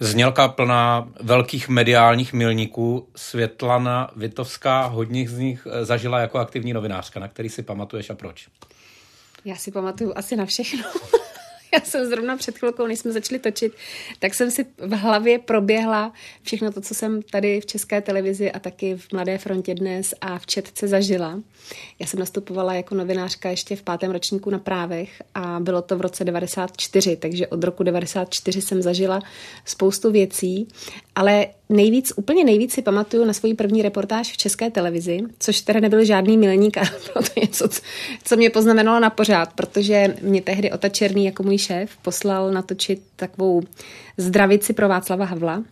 Znělka plná velkých mediálních milníků. Světlana Vitovská hodně z nich eh, zažila jako aktivní novinářka. Na který si pamatuješ a proč? Já si pamatuju asi na všechno. Já jsem zrovna před chvilkou, než jsme začali točit, tak jsem si v hlavě proběhla všechno to, co jsem tady v České televizi a taky v Mladé frontě dnes a v Četce zažila. Já jsem nastupovala jako novinářka ještě v pátém ročníku na právech a bylo to v roce 94, takže od roku 94 jsem zažila spoustu věcí, ale nejvíc, úplně nejvíc si pamatuju na svoji první reportáž v české televizi, což teda nebyl žádný milník, ale bylo to něco, co mě poznamenalo na pořád, protože mě tehdy Ota Černý jako můj šéf poslal natočit takovou zdravici pro Václava Havla.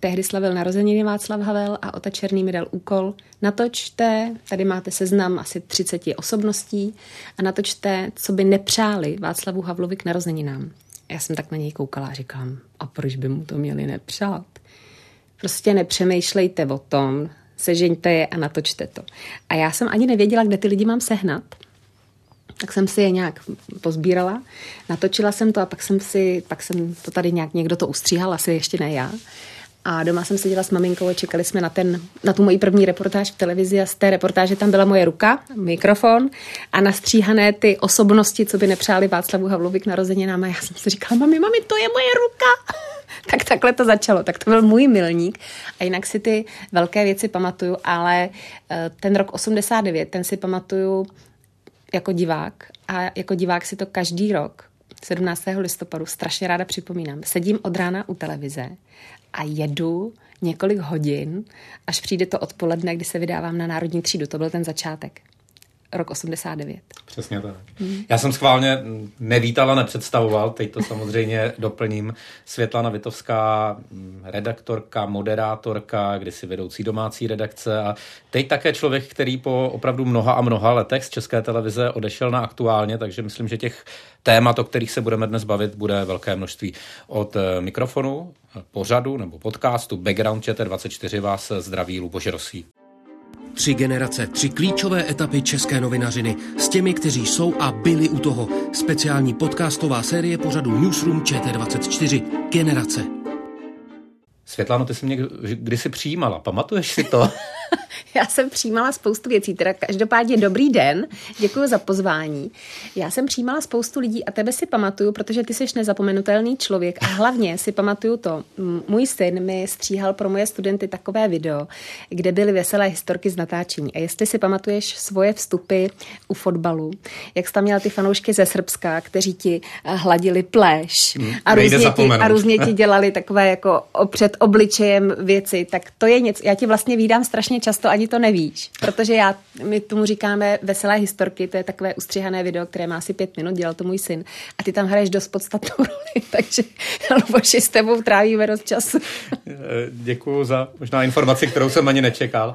Tehdy slavil narozeniny Václav Havel a Ota Černý mi dal úkol natočte, tady máte seznam asi 30 osobností a natočte, co by nepřáli Václavu Havlovi k narozeninám. Já jsem tak na něj koukala a říkám, a proč by mu to měli nepřát? Prostě nepřemýšlejte o tom, sežeňte je a natočte to. A já jsem ani nevěděla, kde ty lidi mám sehnat. Tak jsem si je nějak pozbírala, natočila jsem to a pak jsem si, pak jsem to tady nějak, někdo to ustříhal, asi ještě ne já. A doma jsem seděla s maminkou a čekali jsme na, ten, na tu moji první reportáž v televizi a z té reportáže tam byla moje ruka, mikrofon a nastříhané ty osobnosti, co by nepřáli Václavu Havlovi k narozeninám. A já jsem si říkala, mami, mami, to je moje ruka. tak takhle to začalo. Tak to byl můj milník. A jinak si ty velké věci pamatuju, ale eh, ten rok 89, ten si pamatuju jako divák. A jako divák si to každý rok 17. listopadu strašně ráda připomínám. Sedím od rána u televize a jedu několik hodin, až přijde to odpoledne, kdy se vydávám na Národní třídu. To byl ten začátek rok 89. Přesně tak. Hmm. Já jsem schválně nevítal a nepředstavoval, teď to samozřejmě doplním. Světlana Vitovská, redaktorka, moderátorka, kdysi vedoucí domácí redakce a teď také člověk, který po opravdu mnoha a mnoha letech z České televize odešel na aktuálně, takže myslím, že těch témat, o kterých se budeme dnes bavit, bude velké množství. Od eh, mikrofonu, pořadu nebo podcastu Background ČT24 vás zdraví Luboš Rosí. Tři generace, tři klíčové etapy české novinařiny s těmi, kteří jsou a byli u toho. Speciální podcastová série pořadu Newsroom ČT24. Generace. Světlano, ty jsi mě kdysi přijímala, pamatuješ si to? Já jsem přijímala spoustu věcí, teda každopádně dobrý den, děkuji za pozvání. Já jsem přijímala spoustu lidí a tebe si pamatuju, protože ty jsi nezapomenutelný člověk a hlavně si pamatuju to. Můj syn mi stříhal pro moje studenty takové video, kde byly veselé historky z natáčení. A jestli si pamatuješ svoje vstupy u fotbalu, jak jsi tam měla ty fanoušky ze Srbska, kteří ti hladili pléš hmm, a, různě ti, a různě ti dělali takové jako před obličejem věci, tak to je něco, já ti vlastně vídám strašně často ani to nevíš, protože já, my tomu říkáme veselé historky, to je takové ustřihané video, které má asi pět minut, dělal to můj syn a ty tam hraješ dost podstatnou roli, takže Luboši s tebou trávíme dost času. Děkuji za možná informaci, kterou jsem ani nečekal.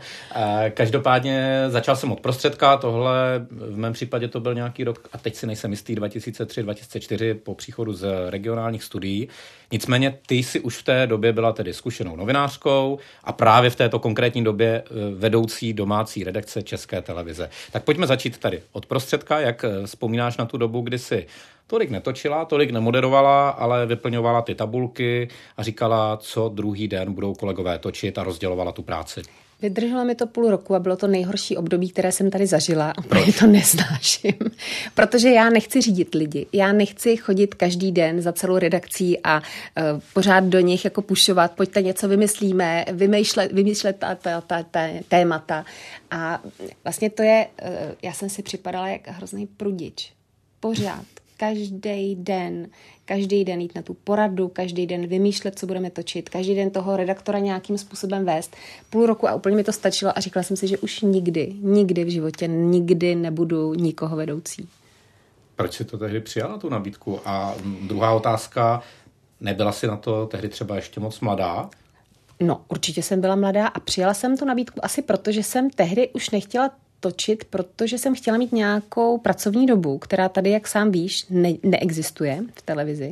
Každopádně začal jsem od prostředka, tohle v mém případě to byl nějaký rok, a teď si nejsem jistý, 2003-2004 po příchodu z regionálních studií. Nicméně ty jsi už v té době byla tedy zkušenou novinářkou a právě v této konkrétní době eh, vedoucí domácí redakce České televize. Tak pojďme začít tady od prostředka, jak eh, vzpomínáš na tu dobu, kdy jsi tolik netočila, tolik nemoderovala, ale vyplňovala ty tabulky a říkala, co druhý den budou kolegové točit a rozdělovala tu práci. Vydrželo mi to půl roku a bylo to nejhorší období, které jsem tady zažila. A Proč? to neznáším. Protože já nechci řídit lidi. Já nechci chodit každý den za celou redakcí a uh, pořád do nich jako pušovat, pojďte něco vymyslíme, vymýšlet, vymýšlet ta, ta, ta, ta témata. A vlastně to je, uh, já jsem si připadala jak hrozný prudič. Pořád každý den, každý den jít na tu poradu, každý den vymýšlet, co budeme točit, každý den toho redaktora nějakým způsobem vést. Půl roku a úplně mi to stačilo a říkala jsem si, že už nikdy, nikdy v životě, nikdy nebudu nikoho vedoucí. Proč si to tehdy přijala, tu nabídku? A druhá otázka, nebyla si na to tehdy třeba ještě moc mladá? No, určitě jsem byla mladá a přijala jsem tu nabídku asi proto, že jsem tehdy už nechtěla točit, protože jsem chtěla mít nějakou pracovní dobu, která tady, jak sám víš, ne- neexistuje v televizi.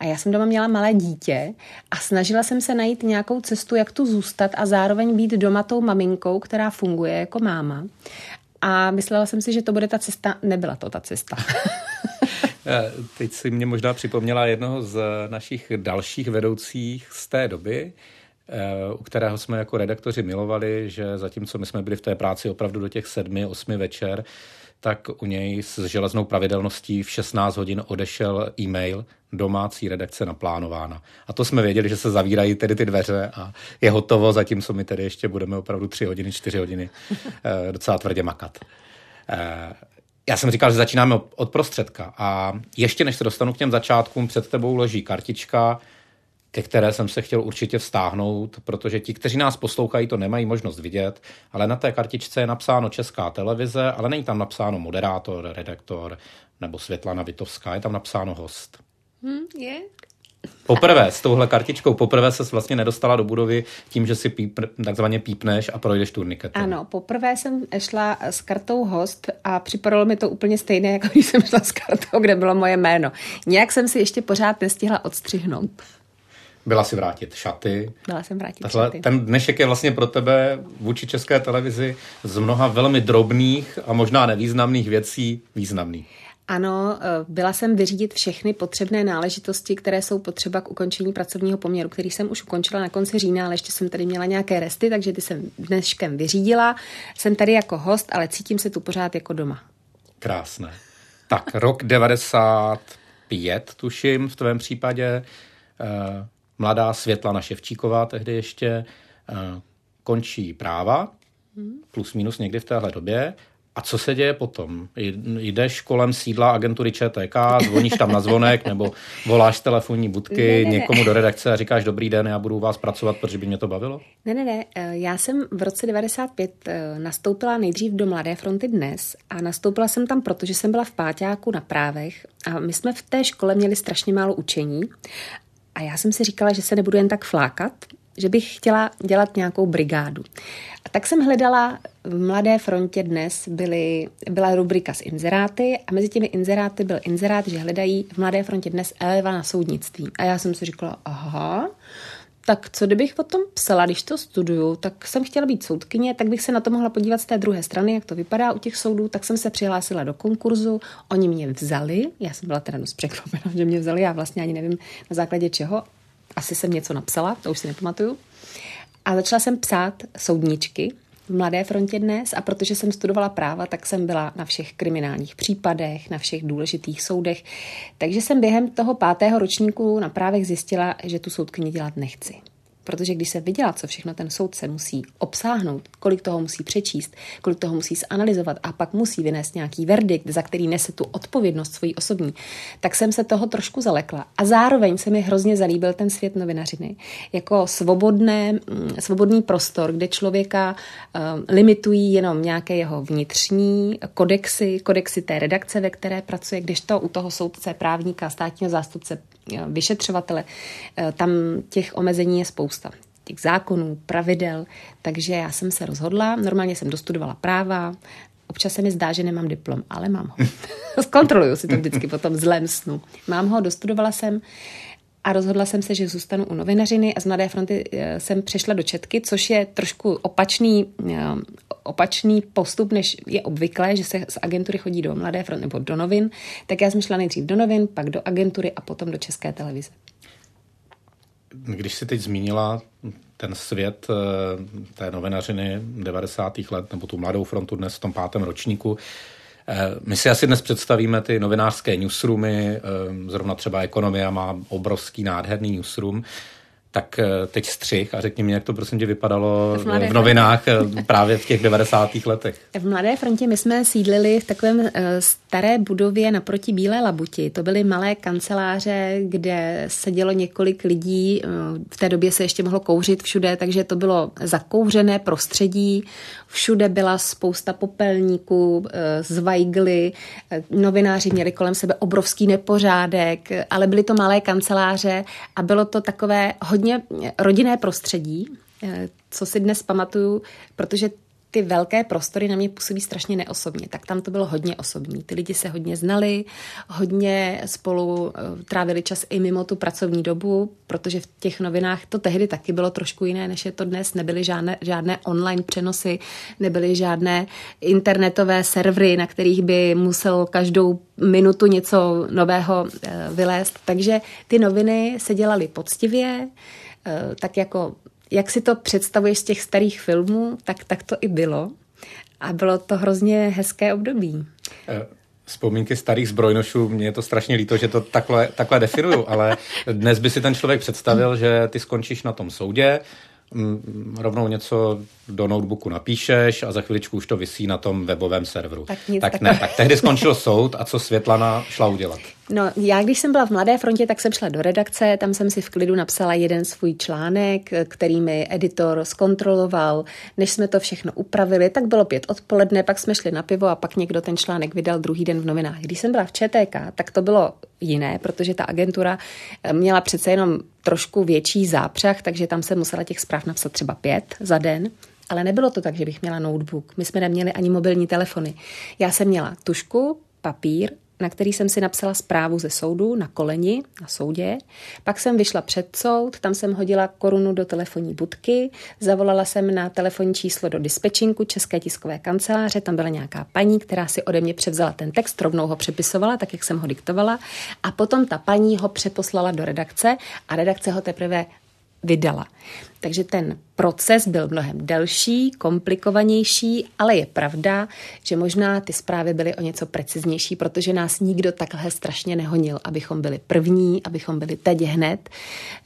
A já jsem doma měla malé dítě a snažila jsem se najít nějakou cestu, jak tu zůstat a zároveň být doma tou maminkou, která funguje jako máma. A myslela jsem si, že to bude ta cesta. Nebyla to ta cesta. Eh, teď si mě možná připomněla jednoho z našich dalších vedoucích z té doby, u kterého jsme jako redaktoři milovali, že zatímco my jsme byli v té práci opravdu do těch sedmi, osmi večer, tak u něj s železnou pravidelností v 16 hodin odešel e-mail domácí redakce naplánována. A to jsme věděli, že se zavírají tedy ty dveře a je hotovo, zatímco my tedy ještě budeme opravdu 3 hodiny, 4 hodiny eh, docela tvrdě makat. Eh, já jsem říkal, že začínáme od prostředka a ještě než se dostanu k těm začátkům, před tebou leží kartička, ke které jsem se chtěl určitě vztáhnout, protože ti, kteří nás poslouchají, to nemají možnost vidět, ale na té kartičce je napsáno Česká televize, ale není tam napsáno moderátor, redaktor nebo Světlana Vitovská, je tam napsáno host. Hmm, je. Poprvé s touhle kartičkou, poprvé se vlastně nedostala do budovy tím, že si píp, takzvaně pípneš a projdeš turniketem. Ano, poprvé jsem šla s kartou host a připadalo mi to úplně stejné, jako když jsem šla s kartou, kde bylo moje jméno. Nějak jsem si ještě pořád nestihla odstřihnout. Byla si vrátit šaty. Byla jsem vrátit Tahle, šaty. Ten dnešek je vlastně pro tebe vůči české televizi z mnoha velmi drobných a možná nevýznamných věcí významný. Ano, eh, byla jsem vyřídit všechny potřebné náležitosti, které jsou potřeba k ukončení pracovního poměru, který jsem už ukončila na konci října, ale ještě jsem tady měla nějaké resty, takže ty jsem dneškem vyřídila. Jsem tady jako host, ale cítím se tu pořád jako doma. Krásné. Tak, rok 95, tuším, v tvém případě. Mladá Světlana Ševčíková tehdy ještě eh, končí práva, plus minus někdy v téhle době. A co se děje potom? Jdeš kolem sídla agentury ČTK, zvoníš tam na zvonek nebo voláš z telefonní budky ne, ne, ne. někomu do redakce a říkáš dobrý den, já budu u vás pracovat, protože by mě to bavilo? Ne, ne, ne. Eh, já jsem v roce 95 eh, nastoupila nejdřív do Mladé fronty dnes a nastoupila jsem tam, protože jsem byla v Páťáku na právech a my jsme v té škole měli strašně málo učení a já jsem si říkala, že se nebudu jen tak flákat, že bych chtěla dělat nějakou brigádu. A tak jsem hledala v Mladé frontě dnes byly, byla rubrika s inzeráty a mezi těmi inzeráty byl inzerát, že hledají v Mladé frontě dnes eleva na soudnictví. A já jsem si říkala, aha, tak co kdybych o tom psala, když to studuju, tak jsem chtěla být soudkyně, tak bych se na to mohla podívat z té druhé strany, jak to vypadá u těch soudů, tak jsem se přihlásila do konkurzu, oni mě vzali, já jsem byla teda dost překvapena, že mě vzali, já vlastně ani nevím na základě čeho, asi jsem něco napsala, to už si nepamatuju. A začala jsem psát soudničky, v Mladé frontě dnes a protože jsem studovala práva, tak jsem byla na všech kriminálních případech, na všech důležitých soudech. Takže jsem během toho pátého ročníku na právech zjistila, že tu soudkyni dělat nechci. Protože když se viděla, co všechno ten soudce musí obsáhnout, kolik toho musí přečíst, kolik toho musí zanalizovat a pak musí vynést nějaký verdikt, za který nese tu odpovědnost svojí osobní, tak jsem se toho trošku zalekla. A zároveň se mi hrozně zalíbil ten svět novinařiny jako svobodné, mm, svobodný prostor, kde člověka um, limitují jenom nějaké jeho vnitřní kodexy, kodexy té redakce, ve které pracuje, když to u toho soudce, právníka, státního zástupce, vyšetřovatele, eh, tam těch omezení je spousta spousta. Těch zákonů, pravidel, takže já jsem se rozhodla, normálně jsem dostudovala práva, občas se mi zdá, že nemám diplom, ale mám ho. Zkontroluju si to vždycky po tom zlém snu. Mám ho, dostudovala jsem a rozhodla jsem se, že zůstanu u novinařiny a z Mladé fronty eh, jsem přešla do Četky, což je trošku opačný, eh, opačný postup, než je obvyklé, že se z agentury chodí do Mladé fronty nebo do novin. Tak já jsem šla nejdřív do novin, pak do agentury a potom do České televize. Když si teď zmínila ten svět eh, té novinařiny 90. let, nebo tu mladou frontu dnes v tom pátém ročníku, my si asi dnes představíme ty novinářské newsroomy, eh, zrovna třeba Ekonomia má obrovský nádherný newsroom, tak teď střih a řekni mi, jak to prosím tě vypadalo v, v novinách právě v těch 90. letech. V Mladé frontě my jsme sídlili v takovém staré budově naproti Bílé labuti. To byly malé kanceláře, kde sedělo několik lidí. V té době se ještě mohlo kouřit všude, takže to bylo zakouřené prostředí. Všude byla spousta popelníků, eh, zvajgly, eh, novináři měli kolem sebe obrovský nepořádek, ale byly to malé kanceláře a bylo to takové hodně rodinné prostředí, eh, co si dnes pamatuju, protože ty velké prostory na mě působí strašně neosobně, tak tam to bylo hodně osobní. Ty lidi se hodně znali, hodně spolu eh, trávili čas i mimo tu pracovní dobu, protože v těch novinách to tehdy taky bylo trošku jiné, než je to dnes. Nebyly žádné, žádné online přenosy, nebyly žádné internetové servery, na kterých by musel každou minutu něco nového eh, vylézt. Takže ty noviny se dělaly poctivě, eh, tak jako jak si to představuješ z těch starých filmů, tak, tak to i bylo. A bylo to hrozně hezké období. Eh, vzpomínky starých zbrojnošů, mně je to strašně líto, že to takhle, takhle definuju, ale dnes by si ten člověk představil, že ty skončíš na tom soudě, rovnou něco do notebooku napíšeš a za chviličku už to vysí na tom webovém serveru. Tak, nic tak ne, tak tehdy skončil soud a co Světlana šla udělat? No, já když jsem byla v Mladé frontě, tak jsem šla do redakce, tam jsem si v klidu napsala jeden svůj článek, který mi editor zkontroloval. Než jsme to všechno upravili, tak bylo pět odpoledne, pak jsme šli na pivo a pak někdo ten článek vydal druhý den v novinách. Když jsem byla v ČTK, tak to bylo jiné, protože ta agentura eh, měla přece jenom trošku větší zápřah, takže tam se musela těch zpráv napsat třeba pět za den. Ale nebylo to tak, že bych měla notebook. My jsme neměli ani mobilní telefony. Já jsem měla tušku, papír, na který jsem si napsala zprávu ze soudu na koleni, na soudě. Pak jsem vyšla před soud, tam jsem hodila korunu do telefonní budky, zavolala jsem na telefonní číslo do dispečinku České tiskové kanceláře, tam byla nějaká paní, která si ode mě převzala ten text, rovnou ho přepisovala, tak jak jsem ho diktovala, a potom ta paní ho přeposlala do redakce a redakce ho teprve vydala. Takže ten proces byl mnohem delší, komplikovanější, ale je pravda, že možná ty zprávy byly o něco preciznější, protože nás nikdo takhle strašně nehonil, abychom byli první, abychom byli teď hned,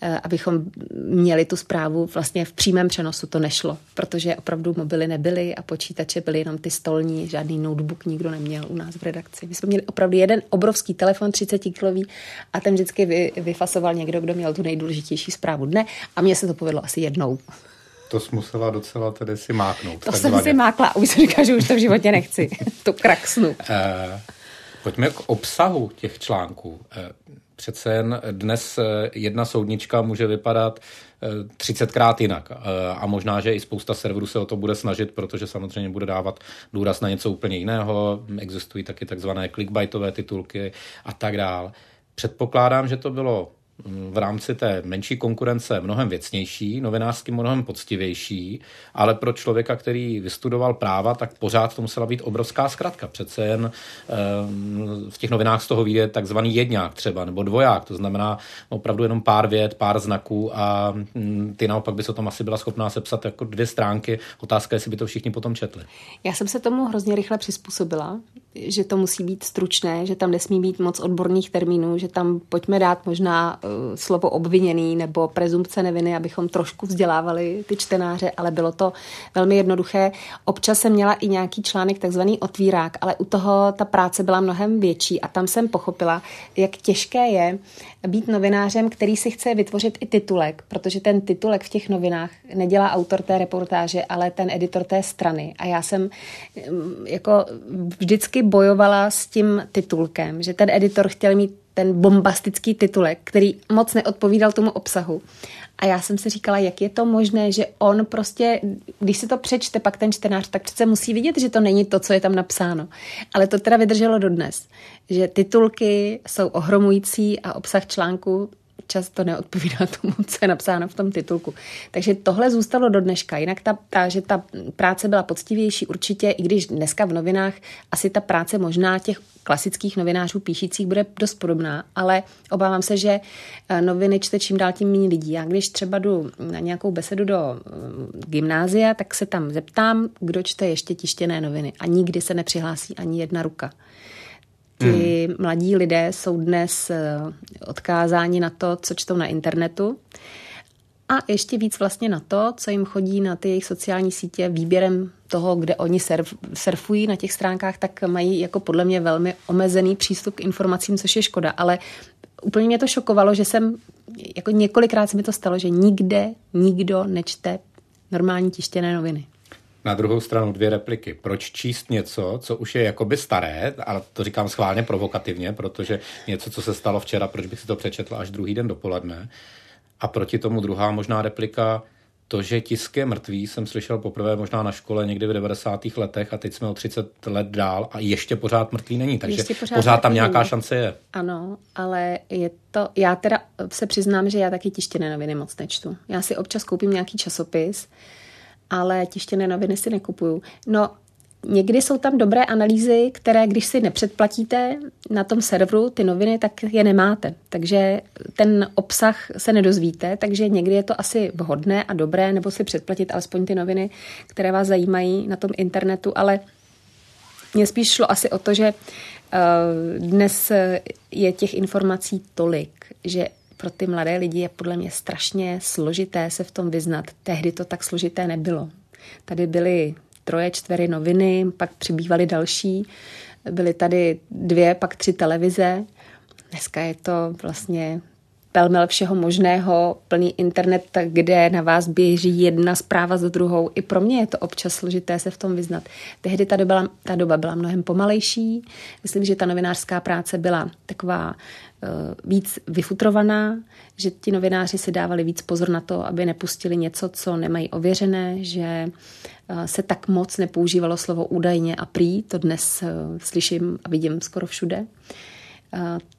eh, abychom měli tu zprávu vlastně v přímém přenosu. To nešlo, protože opravdu mobily nebyly a počítače byly jenom ty stolní, žádný notebook nikdo neměl u nás v redakci. My jsme měli opravdu jeden obrovský telefon 30 kilový a ten vždycky vy, vyfasoval někdo, kdo měl tu nejdůležitější zprávu dne a mně se to povedlo asi jednou. To jsi musela docela tedy si máknout. To jsem si mákla a už jsem říkala, že už to v životě nechci. to kraksnu. Eh, pojďme k obsahu těch článků. Eh, přece jen dnes eh, jedna soudnička může vypadat 30krát jinak. A možná, že i spousta serverů se o to bude snažit, protože samozřejmě bude dávat důraz na něco úplně jiného. Existují taky takzvané clickbaitové titulky a tak dále. Předpokládám, že to bylo v rámci té menší konkurence mnohem věcnější, novinářsky mnohem poctivější, ale pro člověka, který vystudoval práva, tak pořád to musela být obrovská zkratka. Přece jen ehm, v těch novinách z toho vyjde takzvaný jedňák třeba, nebo dvoják, to znamená opravdu jenom pár vět, pár znaků a hm, ty naopak by se tom asi byla schopná sepsat jako dvě stránky. Otázka je, jestli by to všichni potom četli. Já jsem se tomu hrozně rychle přizpůsobila, že to musí být stručné, že tam nesmí být moc odborných termínů, že tam pojďme dát možná Eh, slovo obviněný nebo prezumpce neviny, abychom trošku vzdělávali ty čtenáře, ale bylo to velmi jednoduché. Občas jsem měla i nějaký článek, takzvaný otvírák, ale u toho ta práce byla mnohem větší a tam jsem pochopila, jak těžké je být novinářem, který si chce vytvořit i titulek, protože ten titulek v těch novinách nedělá autor té reportáže, ale ten editor té strany. A já jsem mm, jako vždycky bojovala s tím titulkem, že ten editor chtěl mít ten bombastický titulek, který moc neodpovídal tomu obsahu. A já jsem si říkala, jak je to možné, že on prostě, když si to přečte pak ten čtenář, tak přece musí vidět, že to není to, co je tam napsáno. Ale to teda vydrželo dodnes, že titulky jsou ohromující a obsah článku často neodpovídá tomu, co je napsáno v tom titulku. Takže tohle zůstalo do dneška. Jinak ta, ta, že ta práce byla poctivější určitě, i když dneska v novinách asi ta práce možná těch klasických novinářů píšících bude dost podobná, ale obávám se, že eh, noviny čte čím dál tím méně lidí. Já když třeba jdu na nějakou besedu do eh, gymnázia, tak se tam zeptám, kdo čte ještě tištěné noviny a nikdy se nepřihlásí ani jedna ruka. Ty hmm. mladí lidé jsou dnes eh, odkázáni na to, co čtou na internetu a ještě víc vlastně na to, co jim chodí na ty jejich sociální sítě výběrem toho, kde oni surf, surfují na těch stránkách, tak mají jako podle mě velmi omezený přístup k informacím, což je škoda. Ale úplně mě to šokovalo, že jsem, jako několikrát se mi to stalo, že nikde nikdo nečte normální tištěné noviny. Na druhou stranu dvě repliky. Proč číst něco, co už je jakoby staré, ale to říkám schválně provokativně, protože něco, co se stalo včera, proč bych si to přečetl až druhý den dopoledne. A proti tomu druhá možná replika, to, že tisk je mrtvý, jsem slyšel poprvé možná na škole někdy v 90. letech a teď jsme o 30 let dál a ještě pořád mrtvý není, takže pořád, pořád tam nějaká není. šance je. Ano, ale je to, já teda se přiznám, že já taky tištěné noviny moc nečtu. Já si občas koupím nějaký časopis, ale tištěné noviny si nekupuju. No, Někdy jsou tam dobré analýzy, které, když si nepředplatíte na tom serveru ty noviny, tak je nemáte. Takže ten obsah se nedozvíte, takže někdy je to asi vhodné a dobré, nebo si předplatit alespoň ty noviny, které vás zajímají na tom internetu, ale mně spíš šlo asi o to, že eh, dnes je těch informací tolik, že pro ty mladé lidi je podle mě strašně složité se v tom vyznat. Tehdy to tak složité nebylo. Tady byly troje, čtvery noviny, pak přibývaly další. Byly tady dvě, pak tři televize. Dneska je to vlastně pelmel všeho možného, plný internet, kde na vás běží jedna zpráva za druhou. I pro mě je to občas složité se v tom vyznat. Tehdy ta doba, ta doba byla mnohem pomalejší. Myslím, že ta novinářská práce byla taková uh, víc vyfutrovaná, že ti novináři si dávali víc pozor na to, aby nepustili něco, co nemají ověřené, že uh, se tak moc nepoužívalo slovo údajně a prý, to dnes uh, slyším a vidím skoro všude. Uh,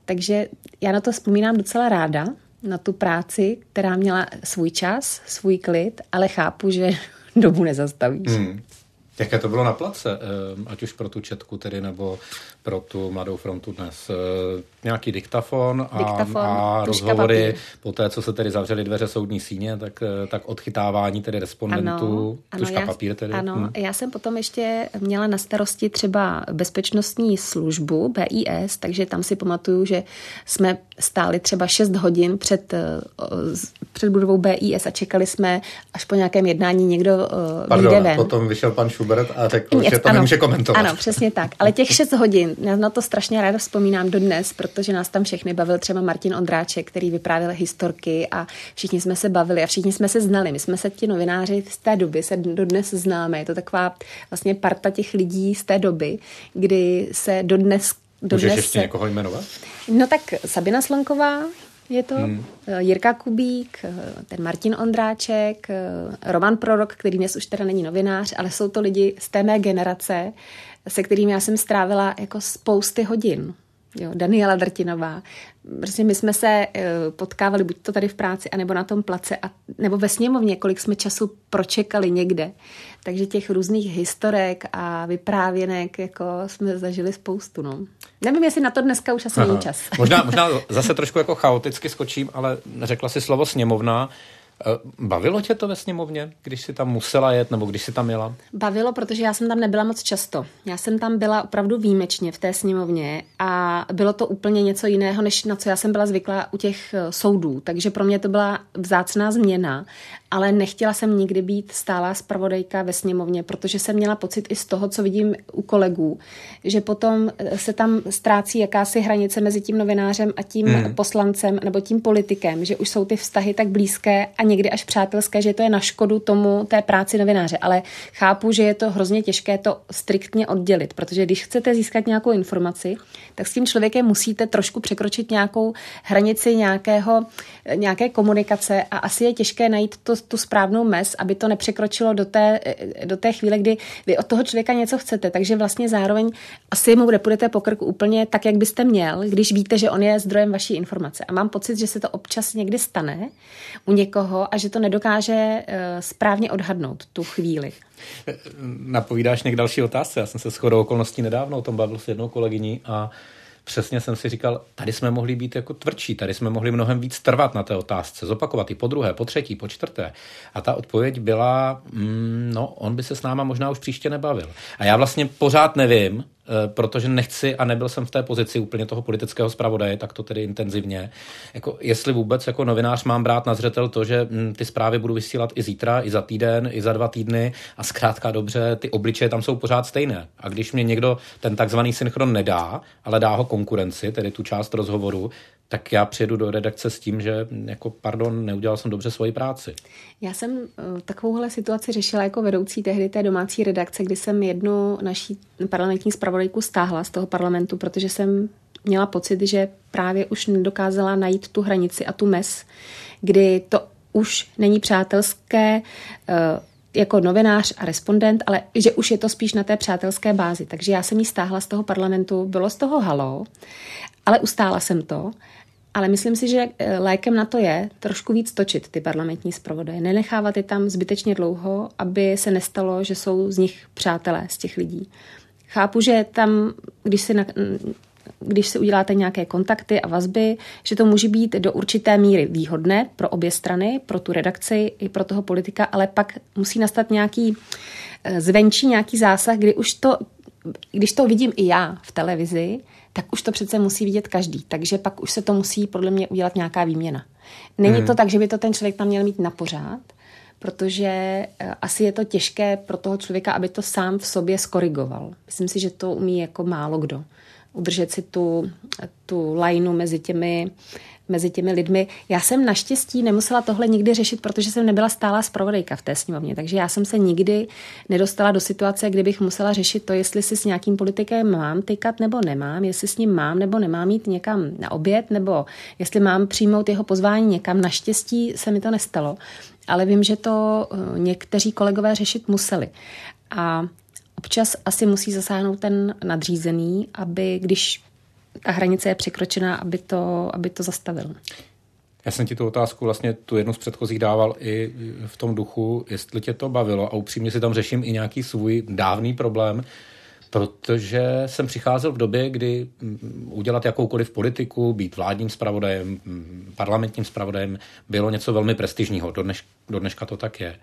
takže já na to vzpomínám docela ráda, na tu práci, která měla svůj čas, svůj klid, ale chápu, že dobu nezastavíš. Hmm. Jaké to bylo na place, eh, ať už pro tu četku tedy, nebo pro tu Mladou frontu dnes? Eh, nějaký diktafon a, diktafon, a rozhovory papír. po té, co se tedy zavřely dveře soudní síně, tak, eh, tak odchytávání tedy respondentů, ano, tuška ano, papír tedy. Ano, hmm. já jsem potom ještě měla na starosti třeba bezpečnostní službu BIS, takže tam si pamatuju, že jsme stáli třeba 6 hodin před, před budovou BIS a čekali jsme, až po nějakém jednání někdo Pardon, vyjde ven. potom vyšel pan Schubert a řekl, Něco, že to ano, nemůže komentovat. Ano, přesně tak. Ale těch 6 hodin, já na to strašně ráda vzpomínám dodnes, protože nás tam všechny bavil třeba Martin Ondráček, který vyprávěl historky a všichni jsme se bavili a všichni jsme se znali. My jsme se ti novináři z té doby se dodnes známe. Je to taková vlastně parta těch lidí z té doby, kdy se dodnes Dodnes Můžeš ještě někoho jmenovat? No tak Sabina Slonková, je to hmm. Jirka Kubík, eh, ten Martin Ondráček, eh, Roman Prorok, který dnes už teda není novinář, ale jsou to lidi z té mé generace, se kterými já jsem strávila jako spousty hodin. Jo, Daniela Drtinová. Prostě my jsme se potkávali buď to tady v práci, anebo na tom place, a, nebo ve sněmovně, kolik jsme času pročekali někde. Takže těch různých historek a vyprávěnek jako jsme zažili spoustu. No. Nevím, jestli na to dneska už asi není čas. Možná, možná zase trošku jako chaoticky skočím, ale řekla si slovo sněmovna. Eh, bavilo tě to ve sněmovně, když jsi tam musela jet nebo když jsi tam jela? Bavilo, protože já jsem tam nebyla moc často. Já jsem tam byla opravdu výjimečně v té sněmovně a bylo to úplně něco jiného, než na co já jsem byla zvyklá u těch eh, soudů. Takže pro mě to byla vzácná změna, ale nechtěla jsem nikdy být stálá zpravodajka ve sněmovně, protože jsem měla pocit i z toho, co vidím u kolegů, že potom eh, se tam ztrácí jakási hranice mezi tím novinářem a tím hmm. poslancem nebo tím politikem, že už jsou ty vztahy tak blízké a někdy až přátelské, že to je na škodu tomu té práci novináře. Ale chápu, že je to hrozně těžké to striktně oddělit, protože když chcete získat nějakou informaci, tak s tím člověkem musíte trošku překročit nějakou hranici nějakého, nějaké komunikace a asi je těžké najít to, tu správnou mez, aby to nepřekročilo do té, do té chvíle, kdy vy od toho člověka něco chcete. Takže vlastně zároveň asi mu nepůjdete po krku úplně tak, jak byste měl, když víte, že on je zdrojem vaší informace. A mám pocit, že se to občas někdy stane u někoho, a že to nedokáže eh, správně odhadnout tu chvíli. Napovídáš někdy další otázce. Já jsem se shodou okolností nedávno o tom bavil s jednou kolegyní a přesně jsem si říkal, tady jsme mohli být jako tvrdší, tady jsme mohli mnohem víc trvat na té otázce, zopakovat i po druhé, po třetí, po čtvrté. A ta odpověď byla, mm, no, on by se s náma možná už příště nebavil. A já vlastně pořád nevím, protože nechci a nebyl jsem v té pozici úplně toho politického zpravodaje, tak to tedy intenzivně. Jako, jestli vůbec jako novinář mám brát na zřetel to, že hm, ty zprávy budu vysílat i zítra, i za týden, i za dva týdny a zkrátka dobře, ty obličeje tam jsou pořád stejné. A když mě někdo ten takzvaný synchron nedá, ale dá ho konkurenci, tedy tu část rozhovoru, tak já přijedu do redakce s tím, že jako pardon, neudělal jsem dobře svoji práci. Já jsem uh, takovouhle situaci řešila jako vedoucí tehdy té domácí redakce, kdy jsem jednu naší parlamentní zpravodajku stáhla z toho parlamentu, protože jsem měla pocit, že právě už nedokázala najít tu hranici a tu mes, kdy to už není přátelské uh, jako novinář a respondent, ale že už je to spíš na té přátelské bázi. Takže já jsem ji stáhla z toho parlamentu, bylo z toho halo, ale ustála jsem to ale myslím si, že eh, lékem na to je trošku víc točit ty parlamentní zpravodaje. Nenechávat je tam zbytečně dlouho, aby se nestalo, že jsou z nich přátelé, z těch lidí. Chápu, že tam, když si, na, když si uděláte nějaké kontakty a vazby, že to může být do určité míry výhodné pro obě strany, pro tu redakci i pro toho politika, ale pak musí nastat nějaký eh, zvenčí nějaký zásah, kdy už to, když to vidím i já v televizi, tak už to přece musí vidět každý. Takže pak už se to musí podle mě udělat nějaká výměna. Není hmm. to tak, že by to ten člověk tam měl mít na pořád, protože eh, asi je to těžké pro toho člověka, aby to sám v sobě skorigoval. Myslím si, že to umí jako málo kdo. Udržet si tu, tu lajnu mezi těmi mezi těmi lidmi. Já jsem naštěstí nemusela tohle nikdy řešit, protože jsem nebyla stálá zpravodajka v té sněmovně, takže já jsem se nikdy nedostala do situace, kdybych musela řešit to, jestli si s nějakým politikem mám tykat nebo nemám, jestli s ním mám nebo nemám jít někam na oběd, nebo jestli mám přijmout jeho pozvání někam. Naštěstí se mi to nestalo, ale vím, že to eh, někteří kolegové řešit museli. A občas asi musí zasáhnout ten nadřízený, aby když ta hranice je překročená, aby to, aby to zastavil. Já jsem ti tu otázku vlastně tu jednu z předchozích dával i v tom duchu, jestli tě to bavilo a upřímně si tam řeším i nějaký svůj dávný problém, protože jsem přicházel v době, kdy mm, udělat jakoukoliv politiku, být vládním zpravodajem, mm, parlamentním zpravodajem, bylo něco velmi prestižního. Do, do dneška to tak je.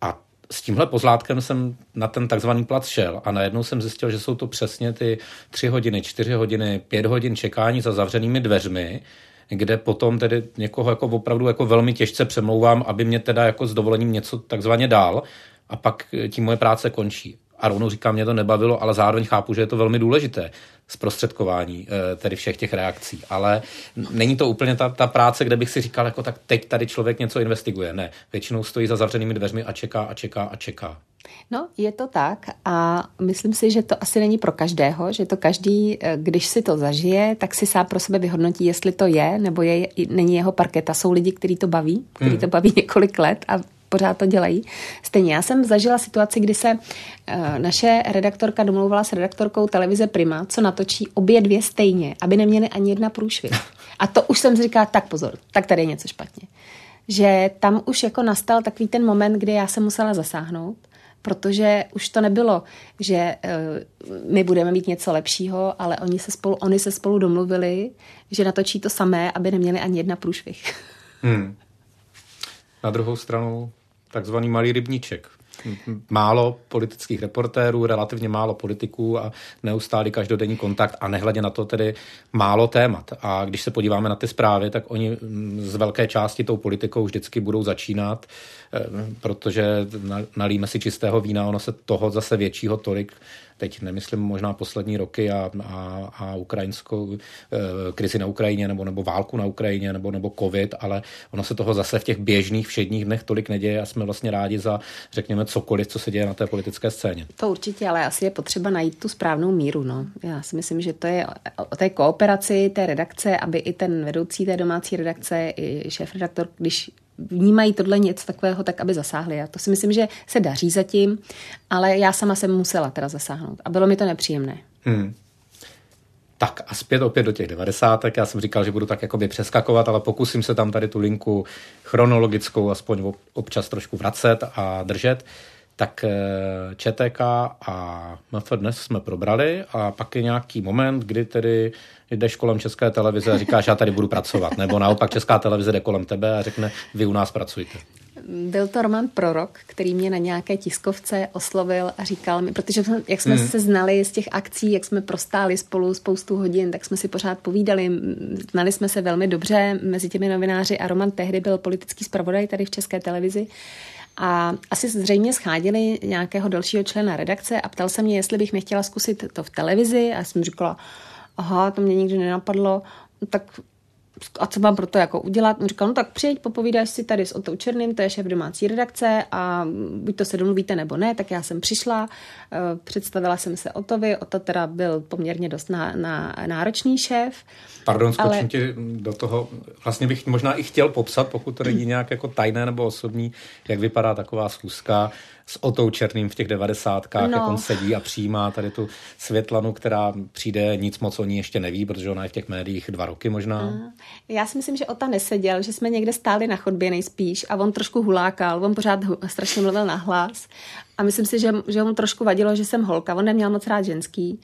A s tímhle pozlátkem jsem na ten takzvaný plat šel a najednou jsem zjistil, že jsou to přesně ty tři hodiny, čtyři hodiny, pět hodin čekání za zavřenými dveřmi, kde potom tedy někoho jako opravdu jako velmi těžce přemlouvám, aby mě teda jako s dovolením něco takzvaně dál a pak tím moje práce končí. A rovnou říkám, mě to nebavilo, ale zároveň chápu, že je to velmi důležité zprostředkování eh, tedy všech těch reakcí. Ale není to úplně ta, ta práce, kde bych si říkal, jako tak teď tady člověk něco investiguje. Ne, většinou stojí za zavřenými dveřmi a čeká a čeká a čeká. No, je to tak a myslím si, že to asi není pro každého, že to každý, eh, když si to zažije, tak si sám pro sebe vyhodnotí, jestli to je nebo je, není jeho parketa. Jsou lidi, kteří to baví, kteří hmm. to baví několik let a pořád to dělají. Stejně já jsem zažila situaci, kdy se uh, naše redaktorka domlouvala s redaktorkou televize Prima, co natočí obě dvě stejně, aby neměly ani jedna průšvih. A to už jsem si říkala, tak pozor, tak tady je něco špatně. Že tam už jako nastal takový ten moment, kdy já jsem musela zasáhnout, protože už to nebylo, že uh, my budeme mít něco lepšího, ale oni se spolu, oni se spolu domluvili, že natočí to samé, aby neměli ani jedna průšvih. Hmm. Na druhou stranu takzvaný malý rybníček. Málo politických reportérů, relativně málo politiků a neustálý každodenní kontakt a nehledě na to tedy málo témat. A když se podíváme na ty zprávy, tak oni z velké části tou politikou vždycky budou začínat, eh, protože nalíme si čistého vína, ono se toho zase většího tolik teď nemyslím možná poslední roky a, a, a ukrajinskou e, krizi na Ukrajině nebo, nebo válku na Ukrajině nebo, nebo covid, ale ono se toho zase v těch běžných všedních dnech tolik neděje a jsme vlastně rádi za, řekněme, cokoliv, co se děje na té politické scéně. To určitě, ale asi je potřeba najít tu správnou míru. No. Já si myslím, že to je o té kooperaci té redakce, aby i ten vedoucí té domácí redakce, i šéf redaktor, když vnímají tohle něco takového, tak aby zasáhli. A to si myslím, že se daří zatím, ale já sama jsem musela teda zasáhnout a bylo mi to nepříjemné. Hmm. Tak a zpět opět do těch 90. Já jsem říkal, že budu tak jakoby přeskakovat, ale pokusím se tam tady tu linku chronologickou aspoň občas trošku vracet a držet. Tak eh, ČTK a MF dnes jsme probrali a pak je nějaký moment, kdy tedy jdeš kolem české televize a říkáš, já tady budu pracovat. Nebo naopak česká televize jde kolem tebe a řekne, vy u nás pracujte. Byl to Roman Prorok, který mě na nějaké tiskovce oslovil a říkal mi, protože jak jsme hmm. se znali z těch akcí, jak jsme prostáli spolu spoustu hodin, tak jsme si pořád povídali, znali jsme se velmi dobře mezi těmi novináři a Roman tehdy byl politický zpravodaj tady v České televizi. A asi zřejmě scháděli nějakého dalšího člena redakce a ptal se mě, jestli bych nechtěla zkusit to v televizi. A já jsem říkala, aha, to mě nikdy nenapadlo, tak a co mám pro to jako udělat? On říkal, no tak přijď, popovídáš si tady s Otou Černým, to je šéf domácí redakce a buď to se domluvíte nebo ne, tak já jsem přišla, eh, představila jsem se Otovi, Oto teda byl poměrně dost na, na, náročný šéf. Pardon, skočím ale... ti do toho, vlastně bych možná i chtěl popsat, pokud to není nějak jako tajné nebo osobní, jak vypadá taková schůzka s Otou Černým v těch devadesátkách, no. jak on sedí a přijímá tady tu Světlanu, která přijde, nic moc o ní ještě neví, protože ona je v těch médiích dva roky možná. Já si myslím, že Ota neseděl, že jsme někde stáli na chodbě nejspíš a on trošku hulákal, on pořád strašně mluvil na hlas. A myslím si, že, že mu trošku vadilo, že jsem holka, on neměl moc rád ženský.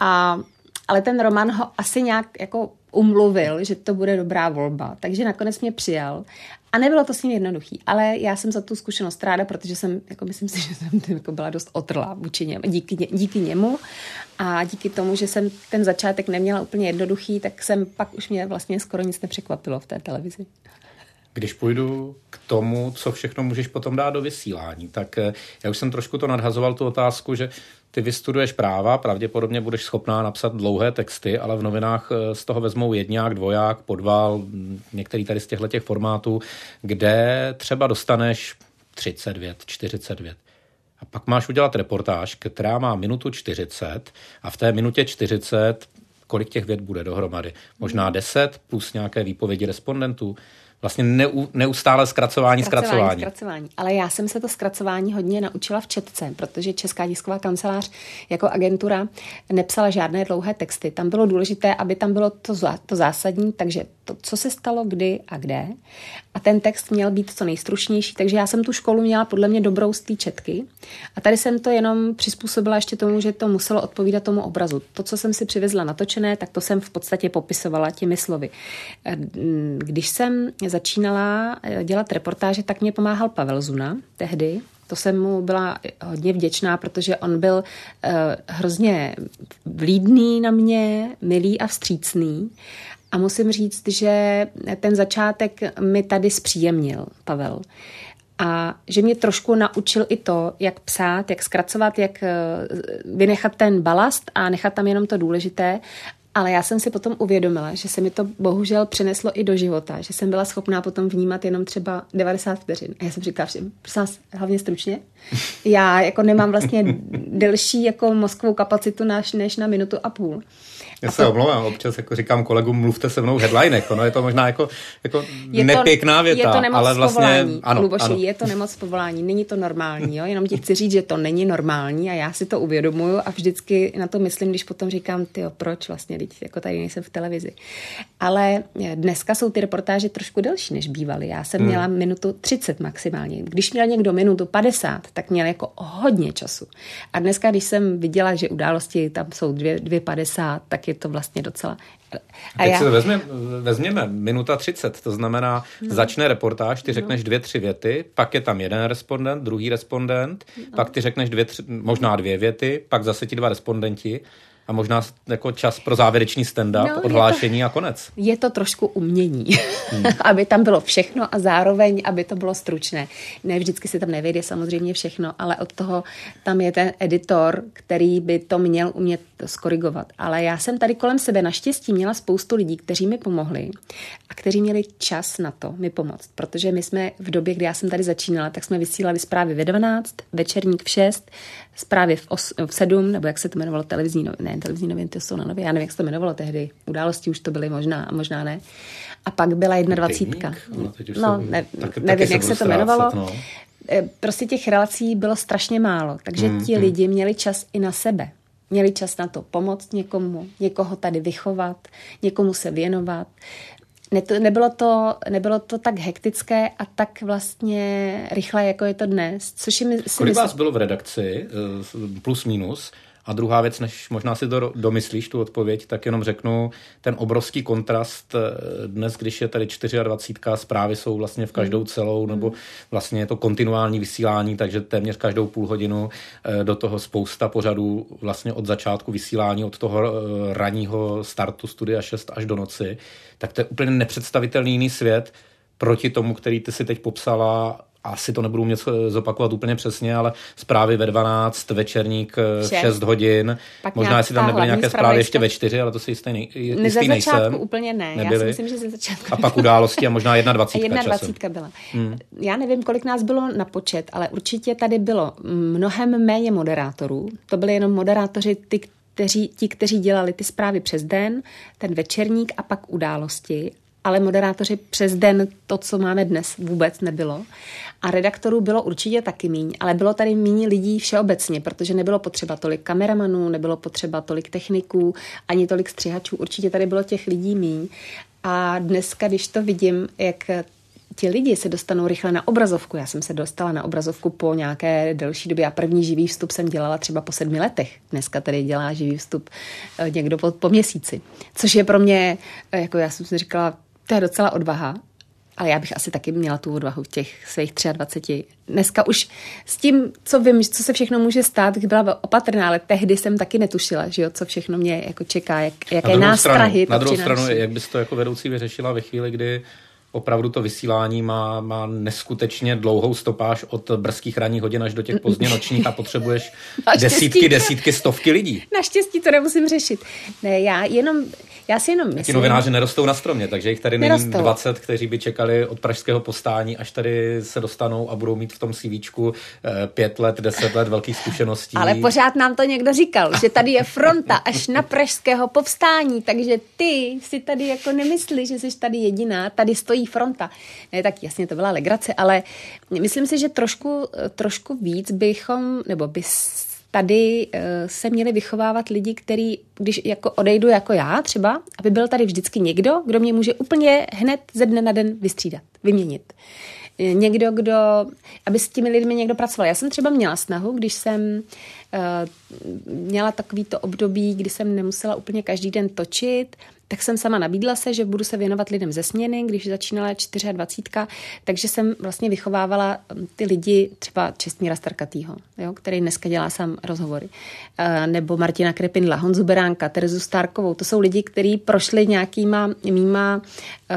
A ale ten Roman ho asi nějak jako umluvil, že to bude dobrá volba, takže nakonec mě přijal a nebylo to s ním jednoduchý, ale já jsem za tu zkušenost ráda, protože jsem, jako myslím si, že jsem jako byla dost otrlá vůči němu, díky, díky němu a díky tomu, že jsem ten začátek neměla úplně jednoduchý, tak jsem pak už mě vlastně skoro nic nepřekvapilo v té televizi. Když půjdu k tomu, co všechno můžeš potom dát do vysílání, tak eh, já už jsem trošku to nadhazoval tu otázku, že ty vystuduješ práva, pravděpodobně budeš schopná napsat dlouhé texty, ale v novinách eh, z toho vezmou jedňák, dvoják, podval, některý tady z těchto těch formátů, kde třeba dostaneš 30 vět, 40 vět. A pak máš udělat reportáž, která má minutu 40 a v té minutě 40 kolik těch vět bude dohromady? Možná 10 plus nějaké výpovědi respondentů vlastně neustále zkracování, zkracování, zkracování. Zkracování. Ale já jsem se to zkracování hodně naučila v Četce, protože Česká tisková kancelář jako agentura nepsala žádné dlouhé texty. Tam bylo důležité, aby tam bylo to, to zásadní, takže to, co se stalo, kdy a kde. A ten text měl být co nejstručnější, takže já jsem tu školu měla podle mě dobrou z té četky. A tady jsem to jenom přizpůsobila ještě tomu, že to muselo odpovídat tomu obrazu. To, co jsem si přivezla natočené, tak to jsem v podstatě popisovala těmi slovy. Když jsem začínala eh, dělat reportáže, tak mě pomáhal Pavel Zuna tehdy. To jsem mu byla hodně vděčná, protože on byl uh, hrozně vlídný na mě, milý a vstřícný. A musím říct, že ten začátek mi tady zpříjemnil Pavel. A že mě trošku naučil i to, jak psát, jak zkracovat, jak eh, vynechat ten balast a nechat tam jenom to důležité ale já jsem si potom uvědomila, že se mi to bohužel přineslo i do života, že jsem byla schopná potom vnímat jenom třeba 90 vteřin. A já jsem říkala všem, prosím vás, hlavně stručně. Já jako nemám vlastně delší jako mozkovou kapacitu než, než na minutu a půl. Já se to, omlouvám, občas jako říkám kolegům, mluvte se mnou headlinek, ono je to možná jako, jako je nepěkná věta, je to nemoc ale vlastně, povolání, ano, Luboši, ano. je to nemoc povolání, není to normální, jo? jenom ti chci říct, že to není normální a já si to uvědomuju a vždycky na to myslím, když potom říkám, ty proč vlastně, teď jako tady nejsem v televizi. Ale dneska jsou ty reportáže trošku delší, než bývaly. Já jsem hmm. měla minutu 30 maximálně. Když měl někdo minutu 50, tak měl jako hodně času. A dneska, když jsem viděla, že události tam jsou 2,50, tak je to vlastně docela... A Teď já... si to vezme, vezměme minuta 30, to znamená, no. začne reportáž, ty no. řekneš dvě, tři věty, pak je tam jeden respondent, druhý respondent, no. pak ty řekneš dvě, tři, možná dvě věty, pak zase ti dva respondenti a možná jako čas pro závěrečný stand-up, no, odhlášení to, a konec. Je to trošku umění, hmm. aby tam bylo všechno a zároveň, aby to bylo stručné. Ne vždycky se tam nevyjde samozřejmě všechno, ale od toho tam je ten editor, který by to měl umět skorigovat. Ale já jsem tady kolem sebe naštěstí měla spoustu lidí, kteří mi pomohli a kteří měli čas na to mi pomoct, protože my jsme v době, kdy já jsem tady začínala, tak jsme vysílali zprávy ve 12, večerník v 6, zprávy v, os, v 7, nebo jak se to jmenovalo, televizní noviny, ne, televizní noviny, to jsou na nově, já nevím, jak se to jmenovalo tehdy, události už to byly možná, a možná ne. A pak byla 21. No, no ne, taky, nevím, jak se to jmenovalo. No. E, prostě těch relací bylo strašně málo, takže mm, ti mm. lidi měli čas i na sebe. Měli čas na to pomoct někomu, někoho tady vychovat, někomu se věnovat. Ne, to, nebylo, to, nebylo to tak hektické a tak vlastně rychle, jako je to dnes. Což je, si Kolik myslím... vás bylo v redakci, eh, plus minus, A druhá věc, než možná si to domyslíš, tu odpověď, tak jenom řeknu, ten obrovský kontrast eh, dnes, když je tady 24, zprávy jsou vlastně v každou hmm. celou, nebo vlastně je to kontinuální vysílání, takže téměř každou půl hodinu eh, do toho spousta pořadů vlastně od začátku vysílání, od toho eh, ranního startu studia 6 až do noci, tak to je úplně nepředstavitelný jiný svět proti tomu, který ty si teď popsala asi to nebudu mě zopakovat úplně přesně, ale zprávy ve 12, večerník v 6, 6 hodin. Pak Možná, jestli tam nebyly nějaké zprávy ještě ve 4, ale to si jistý, nej, jistý ne, nejsem. úplně ne. Nebyly. Já si myslím, že ze začátku. A pak události a možná 21. 21 byla. Hmm. Já nevím, kolik nás bylo na počet, ale určitě tady bylo mnohem méně moderátorů. To byly jenom moderátoři, ty, kteří, ti, kteří dělali ty zprávy přes den, ten večerník a pak události ale moderátoři přes den to, co máme dnes, vůbec nebylo. A redaktorů bylo určitě taky míň, ale bylo tady míň lidí všeobecně, protože nebylo potřeba tolik kameramanů, nebylo potřeba tolik techniků, ani tolik střihačů. Určitě tady bylo těch lidí míň. A dneska, když to vidím, jak ti lidi se dostanou rychle na obrazovku. Já jsem se dostala na obrazovku po nějaké delší době a první živý vstup jsem dělala třeba po sedmi letech. Dneska tady dělá živý vstup eh, někdo po, po měsíci. Což je pro mě, eh, jako já jsem si říkala, to je docela odvaha, ale já bych asi taky měla tu odvahu v těch svých 23. Dneska už s tím, co vím, co se všechno může stát, bych byla opatrná, ale tehdy jsem taky netušila, že jo, co všechno mě jako čeká, jak, jaké na nástrahy stranu, Na druhou stranu, jak bys to jako vedoucí vyřešila ve chvíli, kdy opravdu to vysílání má, má neskutečně dlouhou stopáž od brzkých ranních hodin až do těch pozdně nočních a potřebuješ desítky, desítky, stovky lidí. Naštěstí to nemusím řešit. Ne, já jenom já si jenom myslím... Ti novináři nerostou na stromě, takže jich tady není 20, kteří by čekali od pražského postání, až tady se dostanou a budou mít v tom CVčku eh, pět let, deset let velkých zkušeností. Ale pořád nám to někdo říkal, že tady je fronta až na pražského povstání, takže ty si tady jako nemyslíš, že jsi tady jediná, tady stojí fronta. Ne, tak jasně to byla legrace, ale myslím si, že trošku, trošku víc bychom, nebo bys tady uh, se měli vychovávat lidi, kteří, když jako odejdu jako já třeba, aby byl tady vždycky někdo, kdo mě může úplně hned ze dne na den vystřídat, vyměnit. Eh, někdo, kdo, aby s těmi lidmi někdo pracoval. Já jsem třeba měla snahu, když jsem uh, měla takovýto období, kdy jsem nemusela úplně každý den točit, tak jsem sama nabídla se, že budu se věnovat lidem ze směny, když začínala 24, takže jsem vlastně vychovávala um, ty lidi, třeba Čestmíra Starkatýho, jo, který dneska dělá sám rozhovory, uh, nebo Martina Krepinla, Honzu Beránka, Terezu Starkovou. To jsou lidi, kteří prošli nějakýma mýma uh,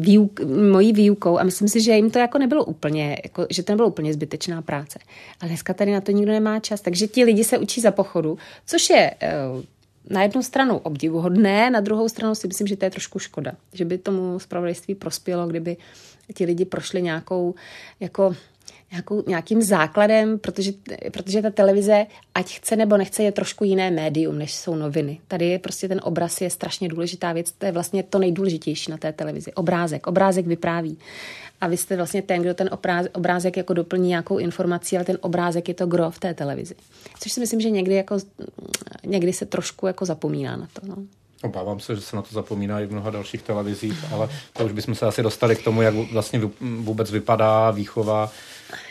výuk, mojí výukou a myslím si, že jim to jako nebylo úplně, jako, že to nebylo úplně zbytečná práce. Ale dneska tady na to nikdo nemá čas, takže ti lidi se učí za pochodu, což je uh, na jednu stranu obdivuhodné, na druhou stranu si myslím, že to je trošku škoda. Že by tomu zpravodajství prospělo, kdyby ti lidi prošli nějakou, jako, nějakou, nějakým základem, protože, protože ta televize, ať chce nebo nechce, je trošku jiné médium, než jsou noviny. Tady je prostě ten obraz je strašně důležitá věc, to je vlastně to nejdůležitější na té televizi. Obrázek. Obrázek vypráví a vy jste vlastně ten, kdo ten obrázek jako doplní nějakou informací, ale ten obrázek je to gro v té televizi. Což si myslím, že někdy, jako, někdy se trošku jako zapomíná na to. No. Obávám se, že se na to zapomíná i v mnoha dalších televizích, ale to už bychom se asi dostali k tomu, jak vlastně vůbec vypadá výchova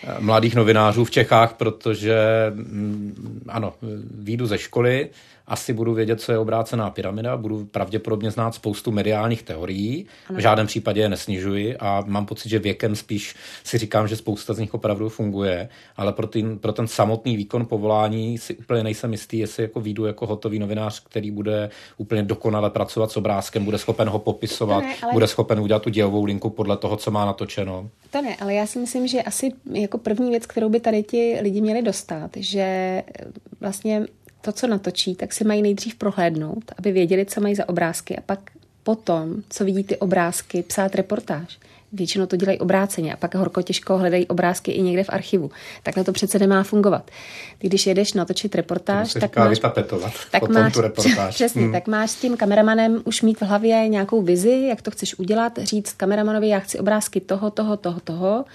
eh, mladých novinářů v Čechách, protože mm, ano, výjdu ze školy, asi budu vědět, co je obrácená pyramida, budu pravděpodobně znát spoustu mediálních teorií, ano. v žádném případě je nesnižuji a mám pocit, že věkem spíš si říkám, že spousta z nich opravdu funguje, ale pro ten, pro ten samotný výkon povolání si úplně nejsem jistý, jestli jako výjdu jako hotový novinář, který bude úplně dokonale pracovat s obrázkem, bude schopen ho popisovat, ne, ale... bude schopen udělat tu dělovou linku podle toho, co má natočeno. To ne, ale já si myslím, že asi jako první věc, kterou by tady ti lidi měli dostat, že vlastně to, co natočí, tak si mají nejdřív prohlédnout, aby věděli, co mají za obrázky a pak potom, co vidí ty obrázky, psát reportáž. Většinou to dělají obráceně a pak horko těžko hledají obrázky i někde v archivu. Takhle to přece nemá fungovat. Ty, když jedeš natočit reportáž, tak máš, tak máš, tu reportáž. Přesně, hmm. tak máš s tím kameramanem už mít v hlavě nějakou vizi, jak to chceš udělat, říct kameramanovi, já chci obrázky toho, toho, toho, toho.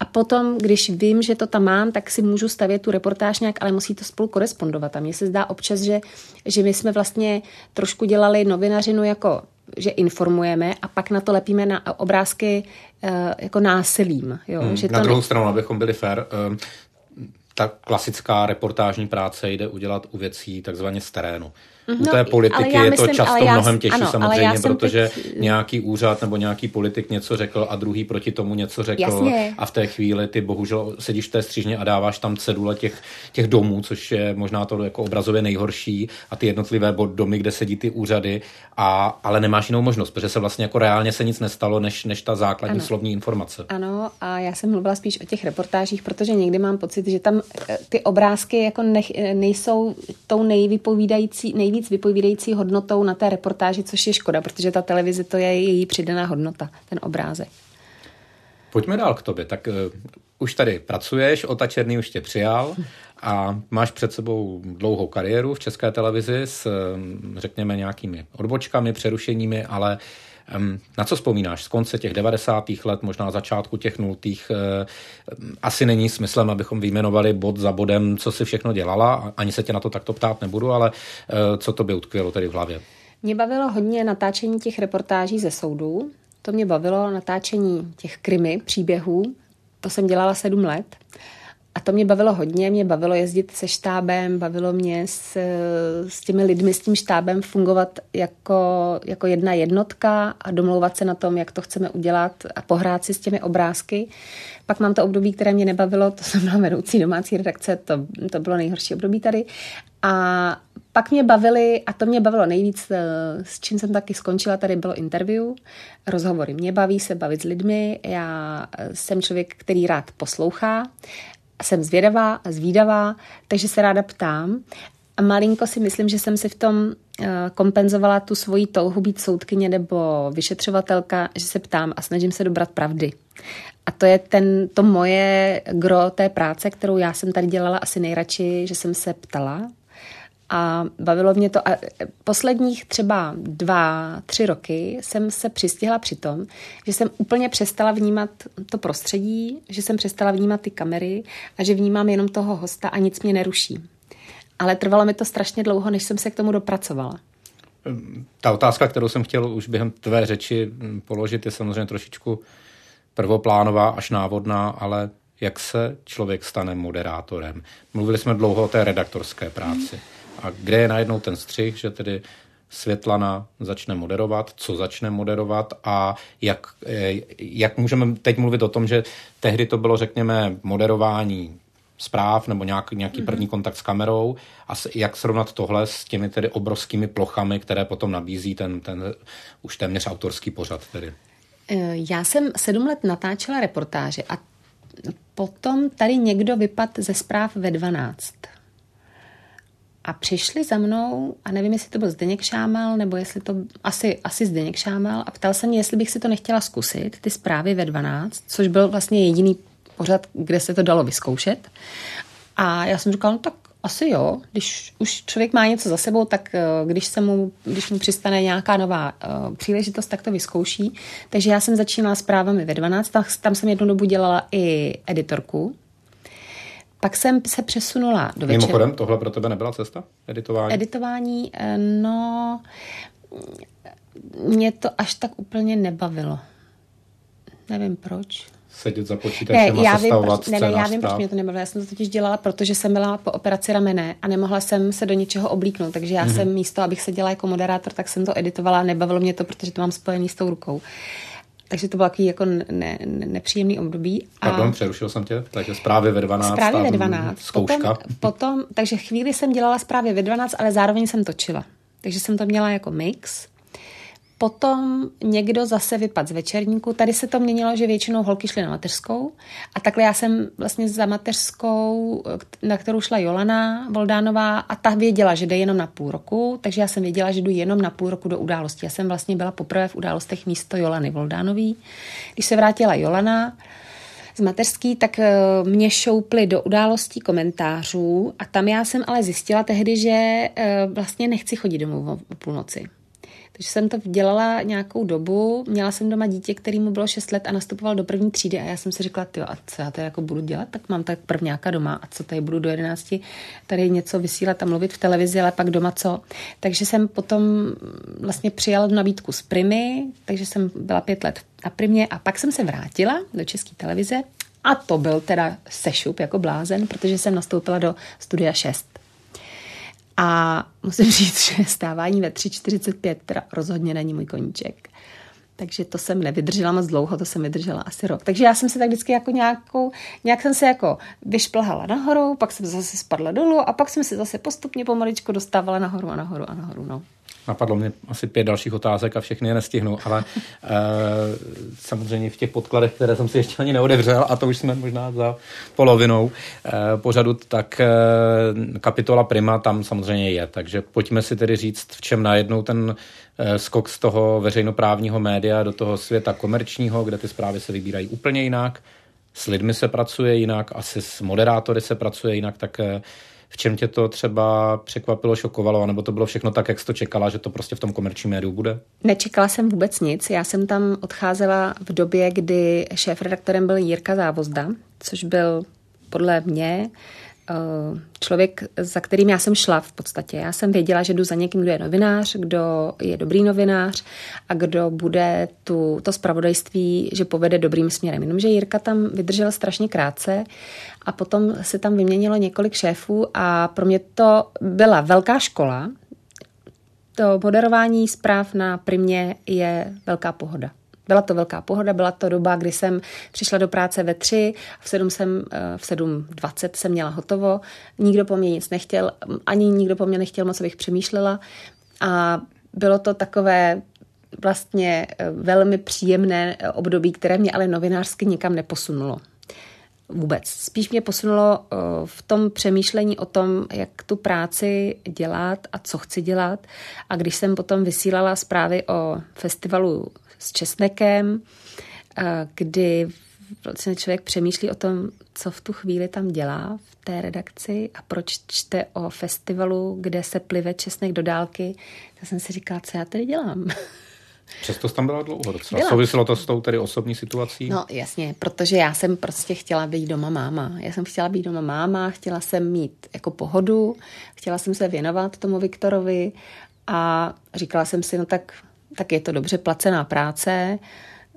A potom, když vím, že to tam mám, tak si můžu stavět tu reportáž nějak, ale musí to spolu korespondovat. A mně se zdá občas, že, že my jsme vlastně trošku dělali novinařinu jako že informujeme a pak na to lepíme na obrázky uh, jako násilím. Jo? Hmm, že na to druhou ne... stranu, abychom byli fair, uh, ta klasická reportážní práce jde udělat u věcí takzvaně z terénu. U No, té politiky já je myslím- to často já- mnohem těžší ano, samozřejmě, protože teď- nějaký úřad nebo nějaký politik něco řekl a druhý proti tomu něco řekl Jasně. a v té chvíli ty bohužel sedíš v té střížně a dáváš tam cedule těch, těch domů, což je možná to jako obrazově nejhorší a ty jednotlivé domy, kde sedí ty úřady, a, ale nemáš jinou možnost, protože se vlastně jako reálně se nic nestalo, než, než ta základní Ano. slovní informace. Ano, a já jsem mluvila spíš o těch reportážích, protože někdy mám pocit, že tam eh, ty obrázky jako nech, nejsou tou nejvypovídající, nejvíc vypovídající hodnotou na té reportáži, což je škoda, protože ta televize to je její přidaná hodnota, ten obrázek. Pojďme dál k tobě. Tak uh, už tady pracuješ, Ota Černý už tě přijal a máš před sebou dlouhou kariéru v české televizi s, um, řekněme, nějakými odbočkami, přerušeními, ale um, na co vzpomínáš z konce těch 90. let, možná začátku těch nultých? Uh, asi není smyslem, abychom vyjmenovali bod za bodem, co si všechno dělala, ani se tě na to takto ptát nebudu, ale uh, co to by utkvělo tady v hlavě? Mě bavilo hodně natáčení těch reportáží ze soudů. To mě bavilo natáčení těch krimi, příběhů. To jsem dělala sedm let. A to mě bavilo hodně, mě bavilo jezdit se štábem, bavilo mě s, s těmi lidmi, s tím štábem fungovat jako, jako jedna jednotka a domlouvat se na tom, jak to chceme udělat a pohrát si s těmi obrázky. Pak mám to období, které mě nebavilo, to jsem byla vedoucí domácí redakce, to, to bylo nejhorší období tady. A pak mě bavili, a to mě bavilo nejvíc, eh, s čím jsem taky skončila, tady bylo interview, rozhovory. Mě baví se bavit s lidmi, já eh, jsem člověk, který rád poslouchá, jsem zvědavá a zvídavá, takže se ráda ptám. A malinko si myslím, že jsem si v tom eh, kompenzovala tu svoji touhu být soudkyně nebo vyšetřovatelka, že se ptám a snažím se dobrat pravdy. A to je ten, to moje gro té práce, kterou já jsem tady dělala asi nejradši, že jsem se ptala a bavilo mě to. A posledních třeba dva, tři roky jsem se přistihla při tom, že jsem úplně přestala vnímat to prostředí, že jsem přestala vnímat ty kamery a že vnímám jenom toho hosta a nic mě neruší. Ale trvalo mi to strašně dlouho, než jsem se k tomu dopracovala. Ta otázka, kterou jsem chtěl už během tvé řeči mm, položit, je samozřejmě trošičku prvoplánová až návodná, ale jak se člověk stane moderátorem? Mluvili jsme dlouho o té redaktorské práci. A kde je najednou ten střih, že tedy Světlana začne moderovat, co začne moderovat a jak, eh, jak můžeme teď mluvit o tom, že tehdy to bylo, řekněme, moderování zpráv nebo nějak, nějaký první kontakt s kamerou a s, jak srovnat tohle s těmi tedy obrovskými plochami, které potom nabízí ten, ten už téměř autorský pořad tedy. Eh, Já jsem sedm let natáčela reportáže a potom tady někdo vypad ze zpráv ve 12. A přišli za mnou, a nevím, jestli to byl Zdeněk Šámal, nebo jestli to, asi, asi Zdeněk Šámal, a ptal se mě, jestli bych si to nechtěla zkusit, ty zprávy ve 12, což byl vlastně jediný pořad, kde se to dalo vyzkoušet. A já jsem říkala, no tak asi jo, když už člověk má něco za sebou, tak eh, když, se mu, když mu přistane nějaká nová uh, příležitost, tak to vyzkouší. Takže já jsem začínala s právami ve 12, tam, tam jsem jednu dobu dělala i editorku. Pak jsem se přesunula do večera. Mimochodem, tohle pro tebe nebyla cesta? Editování? Editování, eh, no, mě to až tak úplně nebavilo. Nevím proč. Sedět za počítačem a já vím, sestavovat proč, ne, ne, já vím, proč mě to nebavilo. Já jsem to totiž dělala, protože jsem byla po operaci ramene a nemohla jsem se do ničeho oblíknout. Takže já mm-hmm. jsem místo, abych se dělala jako moderátor, tak jsem to editovala a nebavilo mě to, protože to mám spojený s tou rukou. Takže to bylo takový jako ne, ne, nepříjemný období. A Pardon, přerušil jsem tě. Takže zprávy ve 12. zprávy ve 12. Zkouška. Potom, potom, takže chvíli jsem dělala zprávy ve 12, ale zároveň jsem točila. Takže jsem to měla jako mix. Potom někdo zase vypad z večerníku. Tady se to měnilo, že většinou holky šly na mateřskou. A takhle já jsem vlastně za mateřskou, na kterou šla Jolana Voldánová a ta věděla, že jde jenom na půl roku, takže já jsem věděla, že jdu jenom na půl roku do události. Já jsem vlastně byla poprvé v událostech místo Jolany Voldánový. Když se vrátila Jolana, z mateřský, tak eh, mě šouply do událostí komentářů a tam já jsem ale zjistila tehdy, že eh, vlastně nechci chodit domů o půlnoci. Takže jsem to dělala nějakou dobu, měla jsem doma dítě, který mu bylo 6 let a nastupoval do první třídy a já jsem si řekla, jo, a co já to jako budu dělat, tak mám tak prvňáka doma a co tady budu do 11 tady něco vysílat a mluvit v televizi, ale pak doma co. Takže jsem potom vlastně přijala nabídku z Primy, takže jsem byla pět let na Primě a pak jsem se vrátila do české televize A to byl teda sešup jako blázen, protože jsem nastoupila do studia 6. A musím říct, že stávání ve 3.45 teda rozhodně není můj koníček. Takže to jsem nevydržela moc dlouho, to jsem vydržela asi rok. Takže já jsem se tak vždycky jako nějakou, nějak jsem se jako vyšplhala nahoru, pak jsem zase spadla dolů a pak jsem se zase postupně pomaličku dostávala nahoru a nahoru a nahoru. No. Napadlo mě asi pět dalších otázek a všechny je nestihnu, ale e, samozřejmě v těch podkladech, které jsem si ještě ani neodevřel, a to už jsme možná za polovinou e, pořadu, tak e, kapitola Prima tam samozřejmě je. Takže pojďme si tedy říct, v čem najednou ten e, skok z toho veřejnoprávního média do toho světa komerčního, kde ty zprávy se vybírají úplně jinak, s lidmi se pracuje jinak, asi s moderátory se pracuje jinak, tak e, v čem tě to třeba překvapilo, šokovalo, nebo to bylo všechno tak, jak jsi to čekala, že to prostě v tom komerčním médiu bude? Nečekala jsem vůbec nic. Já jsem tam odcházela v době, kdy šéf-redaktorem byl Jirka Závozda, což byl podle mě člověk, za kterým já jsem šla v podstatě. Já jsem věděla, že jdu za někým, kdo je novinář, kdo je dobrý novinář a kdo bude tu, to spravodajství, že povede dobrým směrem. Jenomže Jirka tam vydržel strašně krátce a potom se tam vyměnilo několik šéfů a pro mě to byla velká škola. To moderování zpráv na primě je velká pohoda. Byla to velká pohoda, byla to doba, kdy jsem přišla do práce ve tři, v sedm jsem, eh, v 7.20 jsem měla hotovo, nikdo po mně nic nechtěl, ani nikdo po mně nechtěl moc, abych přemýšlela a bylo to takové vlastně eh, velmi příjemné eh, období, které mě ale novinářsky nikam neposunulo. Vůbec. Spíš mě posunulo v tom přemýšlení o tom, jak tu práci dělat a co chci dělat. A když jsem potom vysílala zprávy o festivalu s česnekem, kdy vlastně člověk přemýšlí o tom, co v tu chvíli tam dělá v té redakci a proč čte o festivalu, kde se plive česnek do dálky, tak jsem si říkala, co já tady dělám. Přesto tam byla dlouho docela. Byla. Souviselo to s tou tedy osobní situací? No jasně, protože já jsem prostě chtěla být doma máma. Já jsem chtěla být doma máma, chtěla jsem mít jako pohodu, chtěla jsem se věnovat tomu Viktorovi a říkala jsem si, no tak tak je to dobře placená práce,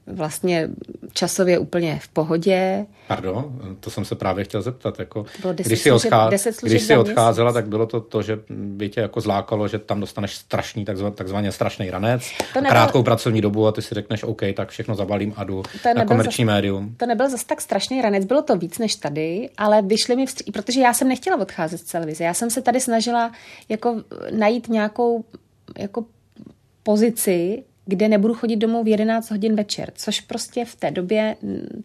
vlastně časově úplně v pohodě. Pardon, to jsem se právě chtěl zeptat. Jako, když jsi, odchá... když jsi odcházela, tak bylo to to, že by tě jako zlákalo, že tam dostaneš strašný, takzvaně strašný ranec, to nebyl... krátkou pracovní dobu a ty si řekneš, OK, tak všechno zabalím a jdu to na komerční zas... médium. To nebyl zase tak strašný ranec, bylo to víc než tady, ale vyšly mi vstří... protože já jsem nechtěla odcházet z televize. Já jsem se tady snažila jako najít nějakou jako pozici, kde nebudu chodit domů v 11 hodin večer, což prostě v té době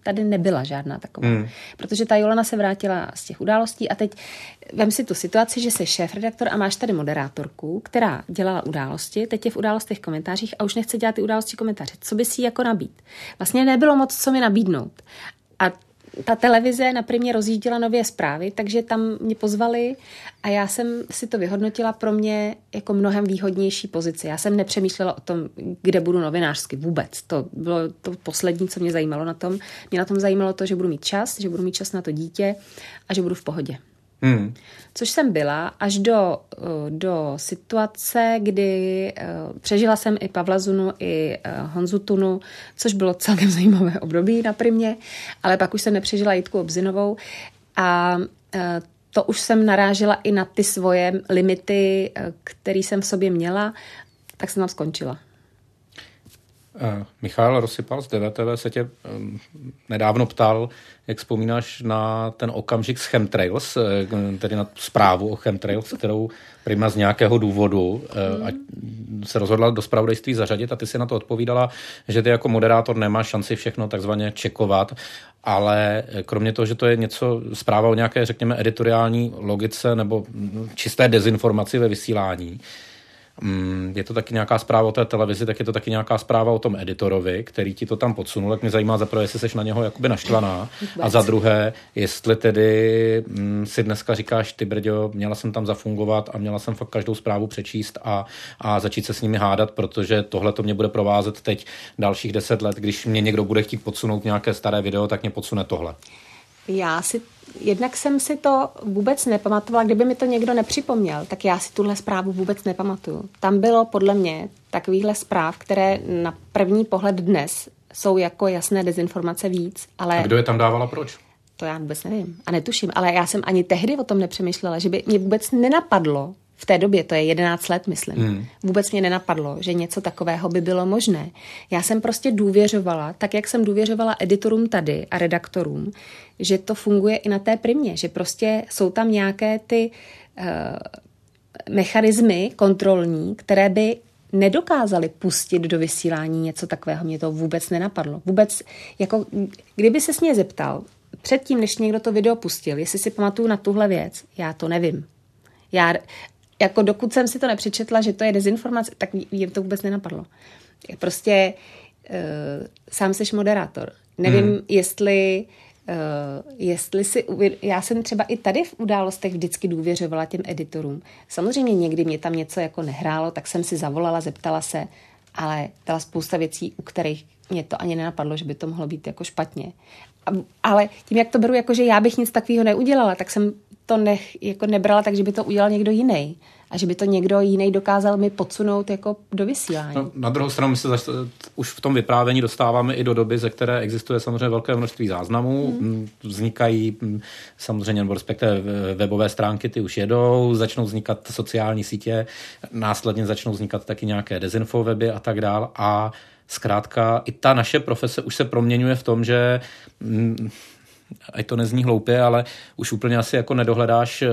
tady nebyla žádná taková. Hmm. Protože ta Jolana se vrátila z těch událostí a teď vem si tu situaci, že jsi šéf-redaktor a máš tady moderátorku, která dělala události, teď je v událostech komentářích a už nechce dělat ty události komentáře. Co by si jako nabít? Vlastně nebylo moc, co mi nabídnout. A ta televize na primě rozjížděla nově zprávy, takže tam mě pozvali a já jsem si to vyhodnotila pro mě jako mnohem výhodnější pozici. Já jsem nepřemýšlela o tom, kde budu novinářsky vůbec. To bylo to poslední, co mě zajímalo na tom. Mě na tom zajímalo to, že budu mít čas, že budu mít čas na to dítě a že budu v pohodě. Hmm. Což jsem byla až do, eh, do situace, kdy eh, přežila jsem i Pavla Zunu, i eh, Honzu Tunu, což bylo celkem zajímavé období na primě, ale pak už jsem nepřežila Jitku Obzinovou a to už jsem narážela i na ty svoje limity, které jsem v sobě měla, tak jsem tam skončila. Uh, Michal Rosypal z DVTV se tě nedávno ptal, jak vzpomínáš na ten okamžik s Chemtrails, eh, tedy na zprávu o Chemtrails, kterou Prima z nějakého důvodu mm. a se rozhodla do spravodajství zařadit a ty si na to odpovídala, že ty jako moderátor nemáš šanci všechno takzvaně čekovat, ale kromě toho, že to je něco, zpráva o nějaké, řekněme, editoriální logice nebo čisté dezinformaci ve vysílání, Mm, je to taky nějaká zpráva o té televizi, tak je to taky nějaká zpráva o tom editorovi, který ti to tam podsunul. Tak mě zajímá za prvé, jestli jsi na něho jakoby naštvaná. A za druhé, jestli tedy mm, si dneska říkáš, ty brďo, měla jsem tam zafungovat a měla jsem fakt každou zprávu přečíst a, a začít se s nimi hádat, protože tohle to mě bude provázet teď dalších deset let. Když mě někdo bude chtít podsunout nějaké staré video, tak mě podsune tohle. Já si, jednak jsem si to vůbec nepamatovala, kdyby mi to někdo nepřipomněl, tak já si tuhle zprávu vůbec nepamatuju. Tam bylo podle mě takovýchhle zpráv, které na první pohled dnes jsou jako jasné dezinformace víc, ale... A kdo je tam dávala proč? To já vůbec nevím a netuším, ale já jsem ani tehdy o tom nepřemýšlela, že by mě vůbec nenapadlo, v té době, to je 11 let, myslím, hmm. vůbec mě nenapadlo, že něco takového by bylo možné. Já jsem prostě důvěřovala, tak jak jsem důvěřovala editorům tady a redaktorům, že to funguje i na té primě, že prostě jsou tam nějaké ty uh, mechanismy kontrolní, které by nedokázali pustit do vysílání něco takového. Mě to vůbec nenapadlo. Vůbec, jako, kdyby se s mě zeptal, předtím, než někdo to video pustil, jestli si pamatuju na tuhle věc, já to nevím. Já, jako dokud jsem si to nepřečetla, že to je dezinformace, tak jim to vůbec nenapadlo. Prostě uh, sám jsi moderátor. Nevím, hmm. jestli Uh, jestli si, já jsem třeba i tady v událostech vždycky důvěřovala těm editorům. Samozřejmě někdy mě tam něco jako nehrálo, tak jsem si zavolala, zeptala se, ale byla spousta věcí, u kterých mě to ani nenapadlo, že by to mohlo být jako špatně. A, ale tím, jak to beru, jako že já bych nic takového neudělala, tak jsem to nech, jako nebrala tak, že by to udělal někdo jiný a že by to někdo jiný dokázal mi podsunout jako do vysílání. No, na druhou stranu my se zač- už v tom vyprávění dostáváme i do doby, ze které existuje samozřejmě velké množství záznamů. Hmm. Vznikají samozřejmě, nebo respektive webové stránky, ty už jedou, začnou vznikat sociální sítě, následně začnou vznikat taky nějaké dezinfoweby a tak dál a zkrátka i ta naše profese už se proměňuje v tom, že ať to nezní hloupě, ale už úplně asi jako nedohledáš, eh,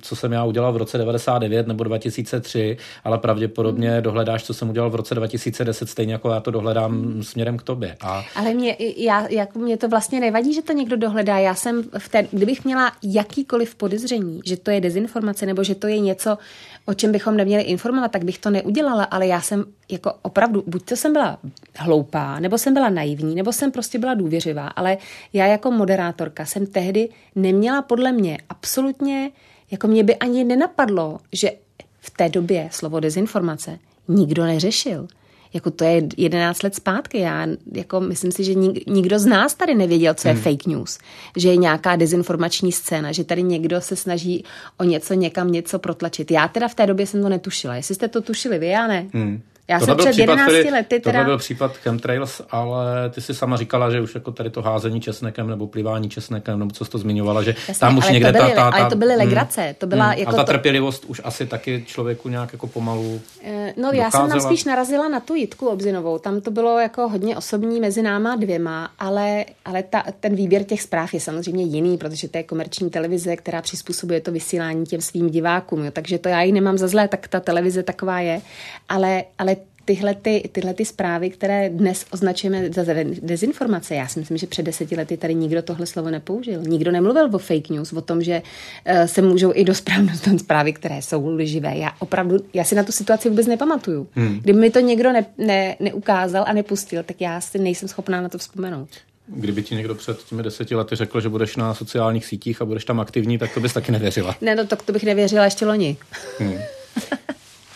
co jsem já udělal v roce 99 nebo 2003, ale pravděpodobně hmm. dohledáš, co jsem udělal v roce 2010, stejně jako já to dohledám hmm. směrem k tobě. A... Ale mě, já, jako mě to vlastně nevadí, že to někdo dohledá. Já jsem v té, kdybych měla jakýkoliv podezření, že to je dezinformace nebo že to je něco, o čem bychom neměli informovat, tak bych to neudělala, ale já jsem jako opravdu, buď to jsem byla hloupá, nebo jsem byla naivní, nebo jsem prostě byla důvěřivá, ale já jako moderátorka jsem tehdy neměla podle mě absolutně, jako mě by ani nenapadlo, že v té době slovo dezinformace nikdo neřešil jako to je 11 let zpátky. Já jako myslím si, že nikdo z nás tady nevěděl, co je hmm. fake news. Že je nějaká dezinformační scéna, že tady někdo se snaží o něco někam něco protlačit. Já teda v té době jsem to netušila. Jestli jste to tušili, vy já ne. Hmm. Já tohle jsem před případ, 11 který, lety teda... Tohle byl případ chemtrails, ale ty si sama říkala, že už jako tady to házení česnekem nebo plivání česnekem, nebo co jsi to zmiňovala, že Jasně, tam už někde byly, ta, ta, ta... Ale to byly hmm. legrace. Hmm, to byla hmm, jako a ta to... trpělivost už asi taky člověku nějak jako pomalu eh, No já jsem tam spíš narazila na tu Jitku Obzinovou. Tam to bylo jako hodně osobní mezi náma dvěma, ale, ale ta, ten výběr těch zpráv je samozřejmě jiný, protože to je komerční televize, která přizpůsobuje to vysílání těm svým divákům. Jo. Takže to já ji nemám za zlé, tak ta televize taková je. Ale, ale tyhle, ty, tyhle ty zprávy, které dnes označujeme za dezinformace, já si myslím, že před deseti lety tady nikdo tohle slovo nepoužil. Nikdo nemluvil o fake news, o tom, že uh, se můžou i do správnosti zprávy, které jsou lživé. Já opravdu, já si na tu situaci vůbec nepamatuju. Hmm. Kdyby mi to někdo ne, ne, neukázal a nepustil, tak já si nejsem schopná na to vzpomenout. Kdyby ti někdo před těmi deseti lety řekl, že budeš na sociálních sítích a budeš tam aktivní, tak to bys taky nevěřila. Ne, no tak to bych nevěřila ještě loni. Hmm.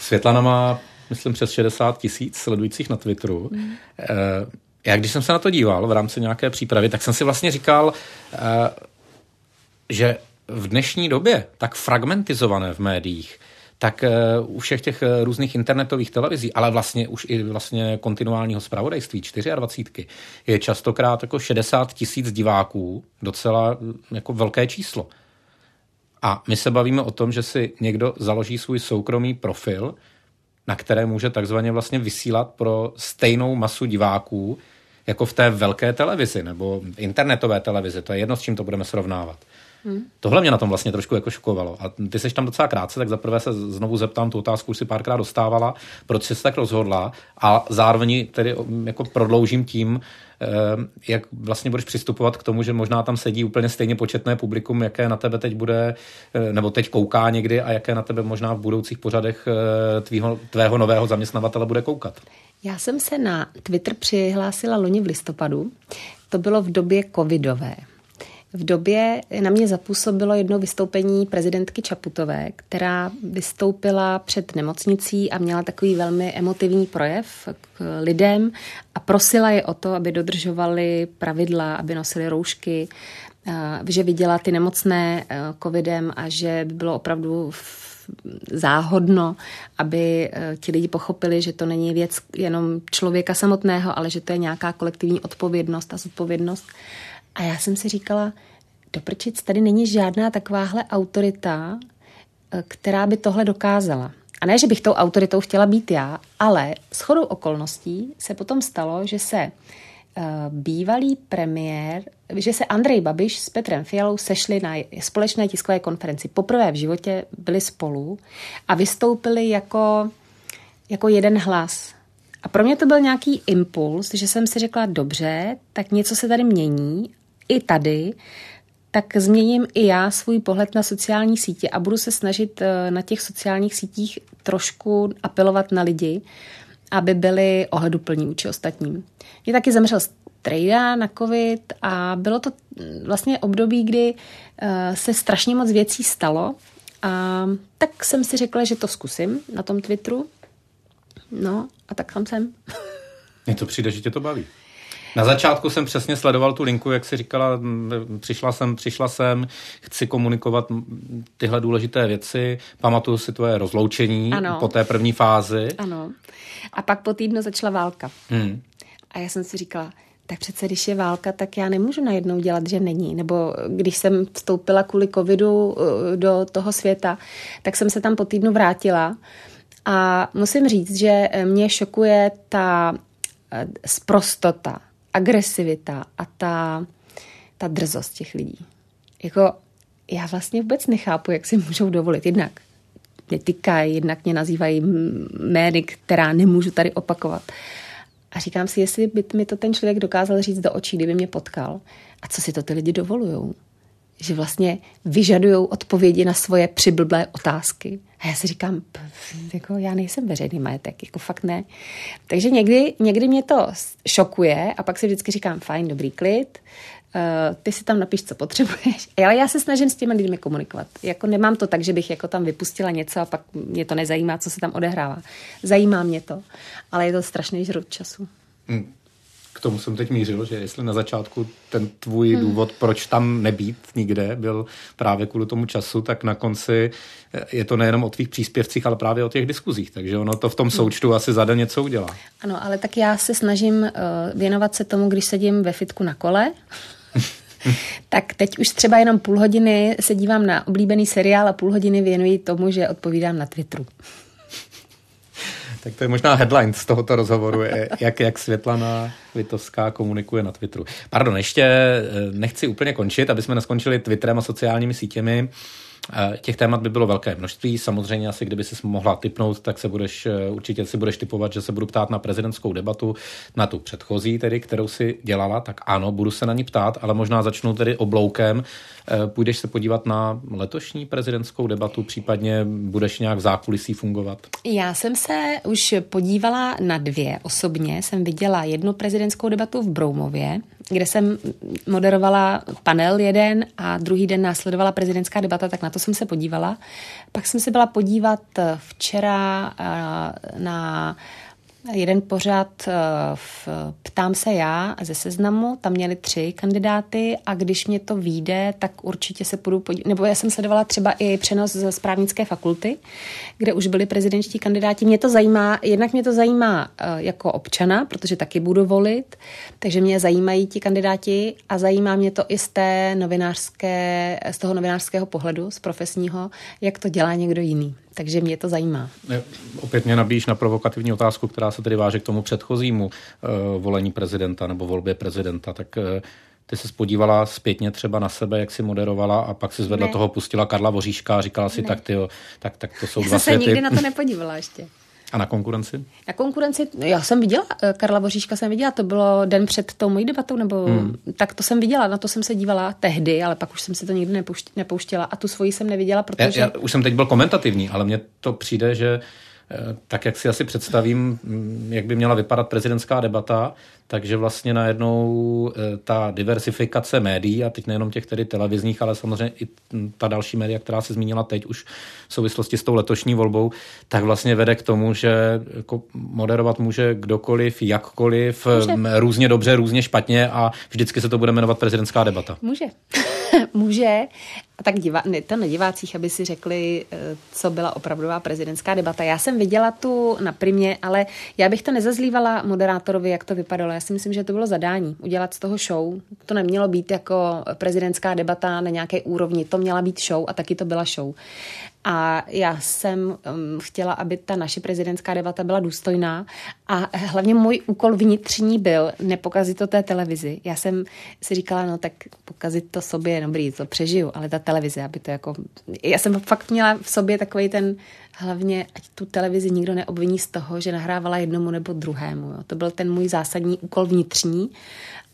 Světlana má myslím, přes 60 tisíc sledujících na Twitteru. Mm. Já když jsem se na to díval v rámci nějaké přípravy, tak jsem si vlastně říkal, eh, že v dnešní době, tak fragmentizované v médiích, tak u všech těch různých internetových televizí, ale vlastně už i vlastně kontinuálního zpravodajství 24, je častokrát jako 60 tisíc diváků docela jako velké číslo. A my se bavíme o tom, že si někdo založí svůj soukromý profil, na které může takzvaně vlastně vysílat pro stejnou masu diváků, jako v té velké televizi nebo internetové televizi. To je jedno, s čím to budeme srovnávat. Hmm. Tohle mě na tom vlastně trošku jako šokovalo. A ty seš tam docela krátce, tak zaprvé se znovu zeptám, tu otázku už si párkrát dostávala, proč jsi se tak rozhodla a zároveň tedy jako prodloužím tím, eh, jak vlastně budeš přistupovat k tomu, že možná tam sedí úplně stejně početné publikum, jaké na tebe teď bude, eh, nebo teď kouká někdy a jaké na tebe možná v budoucích pořadech eh, tvýho, tvého nového zaměstnavatele bude koukat. Já jsem se na Twitter přihlásila loni v listopadu. To bylo v době covidové. V době na mě zapůsobilo jedno vystoupení prezidentky Čaputové, která vystoupila před nemocnicí a měla takový velmi emotivní projev k lidem a prosila je o to, aby dodržovali pravidla, aby nosili roušky, že viděla ty nemocné e, covidem a že by bylo opravdu záhodno, aby e, ti lidi pochopili, že to není věc jenom člověka samotného, ale že to je nějaká kolektivní odpovědnost a zodpovědnost A já jsem si říkala, doprčic, tady není žádná takováhle autorita, eh, která by tohle dokázala. A ne, že bych tou autoritou chtěla být já, ale s chodou okolností se potom stalo, že se uh, bývalý premiér, že se Andrej Babiš s Petrem Fialou sešli na společné tiskové konferenci. Poprvé v životě byli spolu a vystoupili jako, jako jeden hlas. A pro mě to byl nějaký impuls, že jsem si řekla, dobře, tak něco se tady mění, i tady, tak změním i já svůj pohled na sociální sítě a budu se snažit eh, na těch sociálních sítích trošku apelovat na lidi, aby byli ohleduplní vůči ostatním. Mě taky zemřel strejda na covid a bylo to mm, vlastně období, kdy eh, se strašně moc věcí stalo a tak jsem si řekla, že to zkusím na tom Twitteru. No a tak tam jsem. Mně to přijde, že tě to baví. Na začátku jsem přesně sledoval tu linku, jak si říkala, přišla jsem, přišla jsem, chci komunikovat tyhle důležité věci, pamatuju si tvoje rozloučení ano. po té první fázi. Ano. A pak po týdnu začala válka. Hmm. A já jsem si říkala, tak přece když je válka, tak já nemůžu najednou dělat, že není. Nebo když jsem vstoupila kvůli covidu uh, do toho světa, tak jsem se tam po týdnu vrátila. A musím říct, že mě šokuje ta eh, sprostota, agresivita a ta, ta drzost těch lidí. Jako já vlastně vůbec nechápu, jak si můžou dovolit. Jednak mě tykají, jednak mě nazývají jmény, která nemůžu tady opakovat. A říkám si, jestli by mi to ten člověk dokázal říct do očí, kdyby mě potkal. A co si to ty lidi dovolujou? Že vlastně vyžadují odpovědi na svoje přiblblé otázky. A já si říkám, jako já nejsem veřejný majetek, jako fakt ne. Takže někdy, někdy mě to šokuje a pak si vždycky říkám, fajn, dobrý klid, uh, ty si tam napiš, co potřebuješ. Ale já se snažím s těmi lidmi komunikovat. Jako nemám to tak, že bych jako tam vypustila něco a pak mě to nezajímá, co se tam odehrává. Zajímá mě to, ale je to strašný žrut času. Hmm k tomu jsem teď mířil, že jestli na začátku ten tvůj hmm. důvod, proč tam nebýt nikde, byl právě kvůli tomu času, tak na konci je to nejenom o tvých příspěvcích, ale právě o těch diskuzích. Takže ono to v tom hmm. součtu hmm. asi za den něco udělá. Ano, ale tak já se snažím uh, věnovat se tomu, když sedím ve fitku na kole. tak teď už třeba jenom půl hodiny se dívám na oblíbený seriál a půl hodiny věnuji tomu, že odpovídám na Twitteru. Tak to je možná headline z tohoto rozhovoru, jak, jak Světlana Vitovská komunikuje na Twitteru. Pardon, ještě eh, nechci úplně končit, aby jsme neskončili Twitterem a sociálními sítěmi. Eh, těch témat by bylo velké množství. Samozřejmě asi, kdyby si mohla typnout, tak se budeš, eh, určitě si budeš typovat, že se budu ptát na prezidentskou debatu, na tu předchozí tedy, kterou si dělala, tak ano, budu se na ní ptát, ale možná začnu tedy obloukem. Eh, půjdeš se podívat na letošní prezidentskou debatu, případně budeš nějak v zákulisí fungovat? Já jsem se už podívala na dvě osobně. Jsem viděla jednu prezidentskou debatu v Broumově, kde jsem moderovala panel jeden a druhý den následovala prezidentská debata, tak na to jsem se podívala. Pak jsem se byla podívat včera eh, na jeden pořad eh, v Ptám se já ze seznamu, tam měli tři kandidáty a když mě to vyjde, tak určitě se půjdu podívat, nebo já jsem sledovala třeba i přenos ze správnické fakulty, kde už byli prezidentští kandidáti. Mě to zajímá, jednak mě to zajímá eh, jako občana, protože taky budu volit, takže mě zajímají ti kandidáti a zajímá mě to i z té novinářské, z toho novinářského pohledu, z profesního, jak to dělá někdo jiný takže mě to zajímá. Opět mě nabíjíš na provokativní otázku, která se tedy váže k tomu předchozímu uh, volení prezidenta nebo volbě prezidenta. Tak uh, ty se spodívala zpětně třeba na sebe, jak si moderovala a pak si zvedla ne. toho pustila Karla Voříška a říkala si, ne. tak ty tak, tak to jsou Já dva jsem se nikdy na to nepodívala ještě. A na konkurenci? Na konkurenci, já jsem viděla, eh, Karla Boříška jsem viděla, to bylo den před tou mojí debatou, nebo hmm. tak to jsem viděla, na to jsem se dívala tehdy, ale pak už jsem si to nikdy nepouštěla a tu svoji jsem neviděla, protože... Já, já už jsem teď byl komentativní, ale mně to přijde, že eh, tak, jak si asi představím, mm, jak by měla vypadat prezidentská debata, takže vlastně najednou eh, ta diversifikace médií, a teď nejenom těch tedy televizních, ale samozřejmě i ta další média, která se zmínila teď už v souvislosti s tou letošní volbou, tak vlastně vede k tomu, že jako moderovat může kdokoliv, jakkoliv, může. různě dobře, různě špatně a vždycky se to bude jmenovat prezidentská debata. Může. může, A tak divá, ne, to na divácích, aby si řekli, eh, co byla opravdová prezidentská debata. Já jsem viděla tu na primě, ale já bych to nezazlívala moderátorovi, jak to vypadalo. Já si myslím, že to bylo zadání, udělat z toho show. To nemělo být jako prezidentská debata na nějaké úrovni, to měla být show a taky to byla show. A já jsem um, chtěla, aby ta naše prezidentská debata byla důstojná a hlavně můj úkol vnitřní byl nepokazit to té televizi. Já jsem si říkala, no tak pokazit to sobě, dobrý, to přežiju, ale ta televize, aby to jako... Já jsem fakt měla v sobě takový ten, hlavně, ať tu televizi nikdo neobviní z toho, že nahrávala jednomu nebo druhému. Jo. To byl ten můj zásadní úkol vnitřní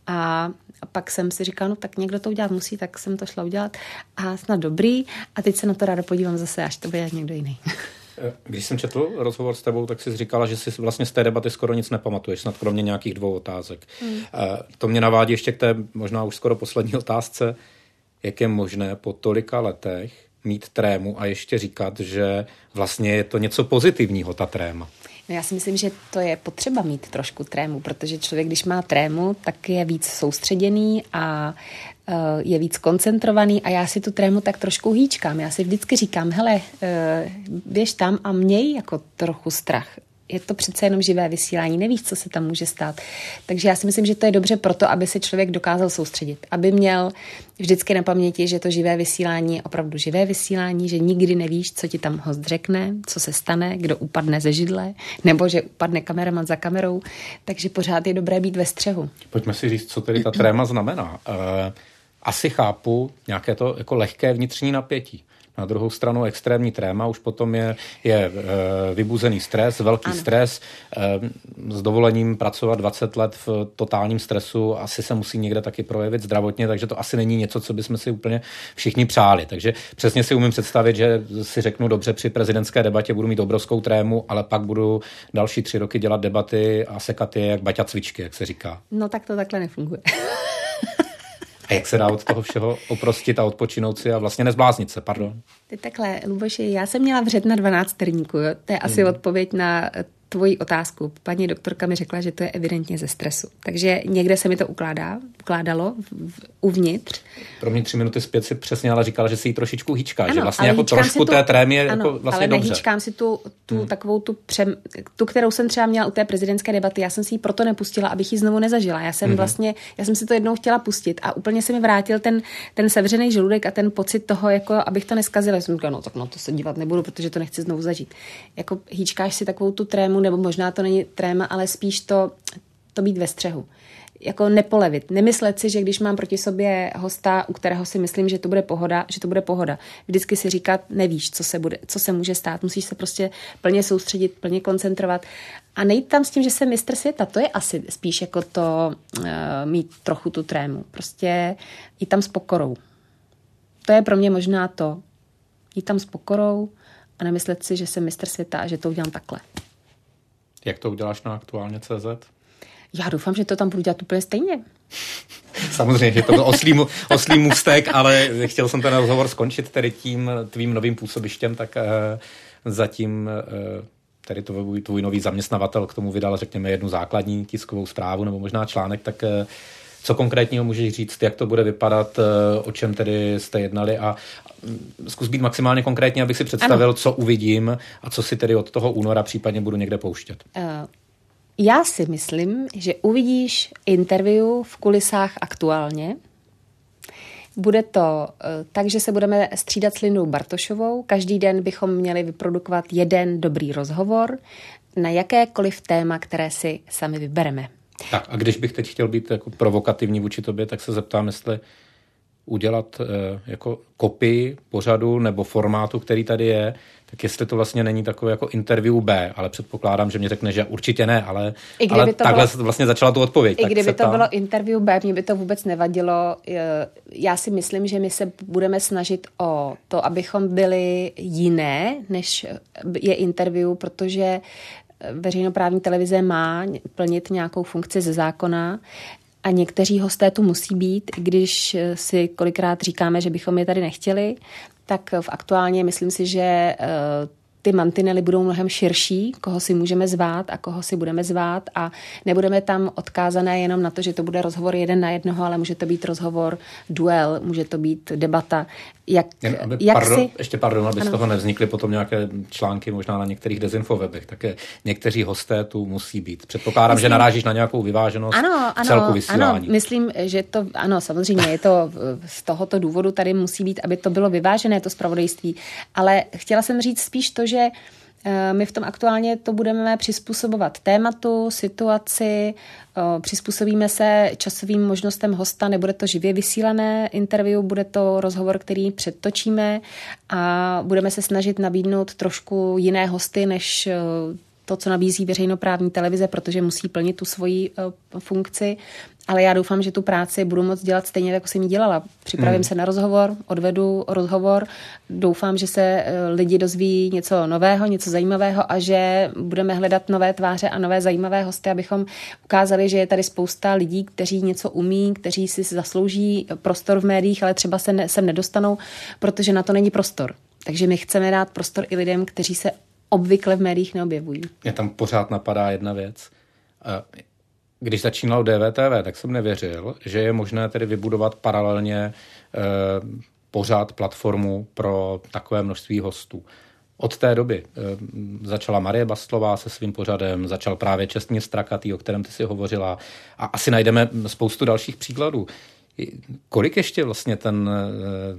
a a pak jsem si říkala, no tak někdo to udělat musí, tak jsem to šla udělat a snad dobrý a teď se na to ráda podívám zase, až to bude někdo jiný. Když jsem četl rozhovor s tebou, tak jsi říkala, že si vlastně z té debaty skoro nic nepamatuješ, snad kromě nějakých dvou otázek. Hmm. To mě navádí ještě k té možná už skoro poslední otázce. Jak je možné po tolika letech mít trému a ještě říkat, že vlastně je to něco pozitivního, ta tréma? No já si myslím, že to je potřeba mít trošku trému, protože člověk, když má trému, tak je víc soustředěný a uh, je víc koncentrovaný a já si tu trému tak trošku hýčkám. Já si vždycky říkám, hele, uh, běž tam a měj jako trochu strach je to přece jenom živé vysílání, nevíš, co se tam může stát. Takže já si myslím, že to je dobře proto, aby se člověk dokázal soustředit, aby měl vždycky na paměti, že to živé vysílání je opravdu živé vysílání, že nikdy nevíš, co ti tam host řekne, co se stane, kdo upadne ze židle, nebo že upadne kameraman za kamerou, takže pořád je dobré být ve střehu. Pojďme si říct, co tedy ta tréma znamená. Eh, asi chápu nějaké to jako lehké vnitřní napětí. Na druhou stranu extrémní tréma už potom je, je e, vybuzený stres, velký ano. stres. E, s dovolením pracovat 20 let v totálním stresu asi se musí někde taky projevit zdravotně, takže to asi není něco, co bychom si úplně všichni přáli. Takže přesně si umím představit, že si řeknu dobře, při prezidentské debatě budu mít obrovskou trému, ale pak budu další tři roky dělat debaty a sekat je jak baťa cvičky, jak se říká. No tak to takhle nefunguje. A jak se dá od toho všeho oprostit a odpočinout si a vlastně nezbláznit se, pardon. Ty takhle, Luboši, já jsem měla vřet na 12 terníku, jo? to je asi hmm. odpověď na tvoji otázku. Paní doktorka mi řekla, že to je evidentně ze stresu. Takže někde se mi to ukládá, ukládalo v, uvnitř. Pro mě tři minuty zpět si přesně ale říkala, že si ji trošičku hýčká, ano, že vlastně jako trošku tu, té trémy je ano, jako vlastně ale dobře. nehýčkám si tu, tu hmm. takovou tu, přem, tu, kterou jsem třeba měla u té prezidentské debaty, já jsem si ji proto nepustila, abych ji znovu nezažila. Já jsem hmm. vlastně, já jsem si to jednou chtěla pustit a úplně se mi vrátil ten, ten sevřený žaludek a ten pocit toho, jako abych to neskazila. Já jsem říkala, no tak no to se dívat nebudu, protože to nechci znovu zažít. Jako hýčkáš si takovou tu trému nebo možná to není tréma, ale spíš to, to být ve střehu. Jako nepolevit. Nemyslet si, že když mám proti sobě hosta, u kterého si myslím, že to bude pohoda, že to bude pohoda. Vždycky si říkat, nevíš, co se, bude, co se může stát. Musíš se prostě plně soustředit, plně koncentrovat. A nejít tam s tím, že jsem mistr světa. To je asi spíš jako to uh, mít trochu tu trému. Prostě jít tam s pokorou. To je pro mě možná to. Jít tam s pokorou a nemyslet si, že jsem mistr světa a že to udělám takhle. Jak to uděláš na aktuálně CZ? Já doufám, že to tam budu dělat úplně stejně. Samozřejmě, že to byl oslý, oslý můstek, ale chtěl jsem ten rozhovor skončit tedy tím tvým novým působištěm, tak uh, zatím uh, tedy to tvůj, tvůj nový zaměstnavatel k tomu vydal, řekněme, jednu základní tiskovou zprávu nebo možná článek, tak uh, co konkrétního můžeš říct, jak to bude vypadat, o čem tedy jste jednali a zkus být maximálně konkrétní, abych si představil, ano. co uvidím a co si tedy od toho února případně budu někde pouštět. Uh, já si myslím, že uvidíš interview v kulisách aktuálně. Bude to uh, tak, že se budeme střídat s Lindou Bartošovou. Každý den bychom měli vyprodukovat jeden dobrý rozhovor na jakékoliv téma, které si sami vybereme. Tak a když bych teď chtěl být jako provokativní vůči tobě, tak se zeptám, jestli udělat eh, jako kopii pořadu nebo formátu, který tady je, tak jestli to vlastně není takové jako interview B, ale předpokládám, že mě řekne, že určitě ne, ale, I ale to takhle bylo, vlastně začala tu odpověď. I kdyby to bylo interview B, mě by to vůbec nevadilo. Já si myslím, že my se budeme snažit o to, abychom byli jiné, než je interview, protože veřejnoprávní televize má plnit nějakou funkci ze zákona. A někteří hosté tu musí být, i když si kolikrát říkáme, že bychom je tady nechtěli, tak v aktuálně myslím si, že eh, ty mantinely budou mnohem širší, koho si můžeme zvát a koho si budeme zvát a nebudeme tam odkázané jenom na to, že to bude rozhovor jeden na jednoho, ale může to být rozhovor, duel, může to být debata. Jak, Jen, aby, jak pardon, si... Ještě pardon, aby ano. z toho nevznikly potom nějaké články možná na některých dezinfowebech, také někteří hosté tu musí být. Předpokládám, myslím, že narážíš na nějakou vyváženost ano, ano, celku vysílání. Ano, myslím, že to, ano, samozřejmě je to z tohoto důvodu tady musí být, aby to bylo vyvážené, to zpravodajství, ale chtěla jsem říct spíš to, že my v tom aktuálně to budeme přizpůsobovat tématu, situaci, přizpůsobíme se časovým možnostem hosta, nebude to živě vysílané interview, bude to rozhovor, který předtočíme a budeme se snažit nabídnout trošku jiné hosty, než to, co nabízí veřejnoprávní televize, protože musí plnit tu svoji uh, funkci. Ale já doufám, že tu práci budu moct dělat stejně, jako jsem ji dělala. Připravím hmm. se na rozhovor, odvedu rozhovor, doufám, že se uh, lidi dozví něco nového, něco zajímavého a že budeme hledat nové tváře a nové zajímavé hosty, abychom ukázali, že je tady spousta lidí, kteří něco umí, kteří si zaslouží prostor v médiích, ale třeba se ne, sem nedostanou, protože na to není prostor. Takže my chceme dát prostor i lidem, kteří se obvykle v médiích neobjevují. Mě tam pořád napadá jedna věc. Když začínal DVTV, tak jsem nevěřil, že je možné tedy vybudovat paralelně pořád platformu pro takové množství hostů. Od té doby začala Marie Bastlová se svým pořadem, začal právě Čestně Strakatý, o kterém ty si hovořila a asi najdeme spoustu dalších příkladů. Kolik ještě vlastně ten,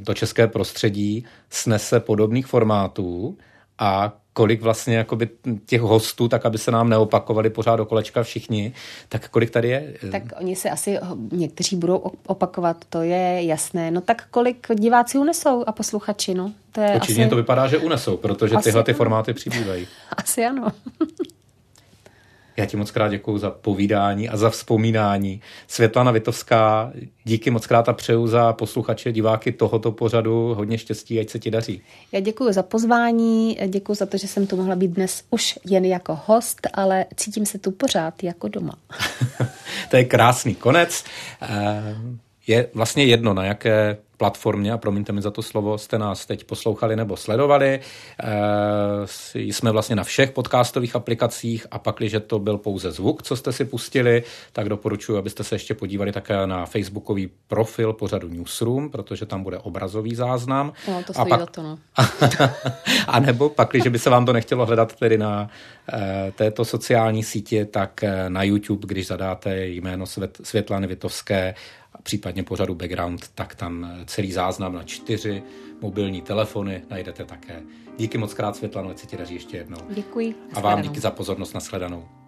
to české prostředí snese podobných formátů a kolik vlastně jakoby těch hostů, tak aby se nám neopakovali pořád do kolečka všichni, tak kolik tady je? Tak oni se asi někteří budou opakovat, to je jasné. No tak kolik diváci unesou a posluchači, no? To je Určitě asi... to vypadá, že unesou, protože asi tyhle ty formáty přibývají. Asi ano. Já ti moc krát děkuji za povídání a za vzpomínání. Světlana Vitovská, díky moc krát a přeju za posluchače, diváky tohoto pořadu hodně štěstí, ať se ti daří. Já děkuji za pozvání, děkuji za to, že jsem tu mohla být dnes už jen jako host, ale cítím se tu pořád jako doma. to je krásný konec. Je vlastně jedno, na jaké platformě, a promiňte mi za to slovo, jste nás teď poslouchali nebo sledovali. E, jsme vlastně na všech podcastových aplikacích a pak, když to byl pouze zvuk, co jste si pustili, tak doporučuji, abyste se ještě podívali také na facebookový profil pořadu Newsroom, protože tam bude obrazový záznam. No, to stojí a pak, to, no. a nebo pak, když by se vám to nechtělo hledat tedy na e, této sociální síti, tak e, na YouTube, když zadáte jméno Svět, Světlany Vitovské, a případně pořadu background, tak tam celý záznam na čtyři mobilní telefony najdete také. Díky moc krát Světlano, ať se ti daří ještě jednou. Děkuji. A vám díky za pozornost, nashledanou.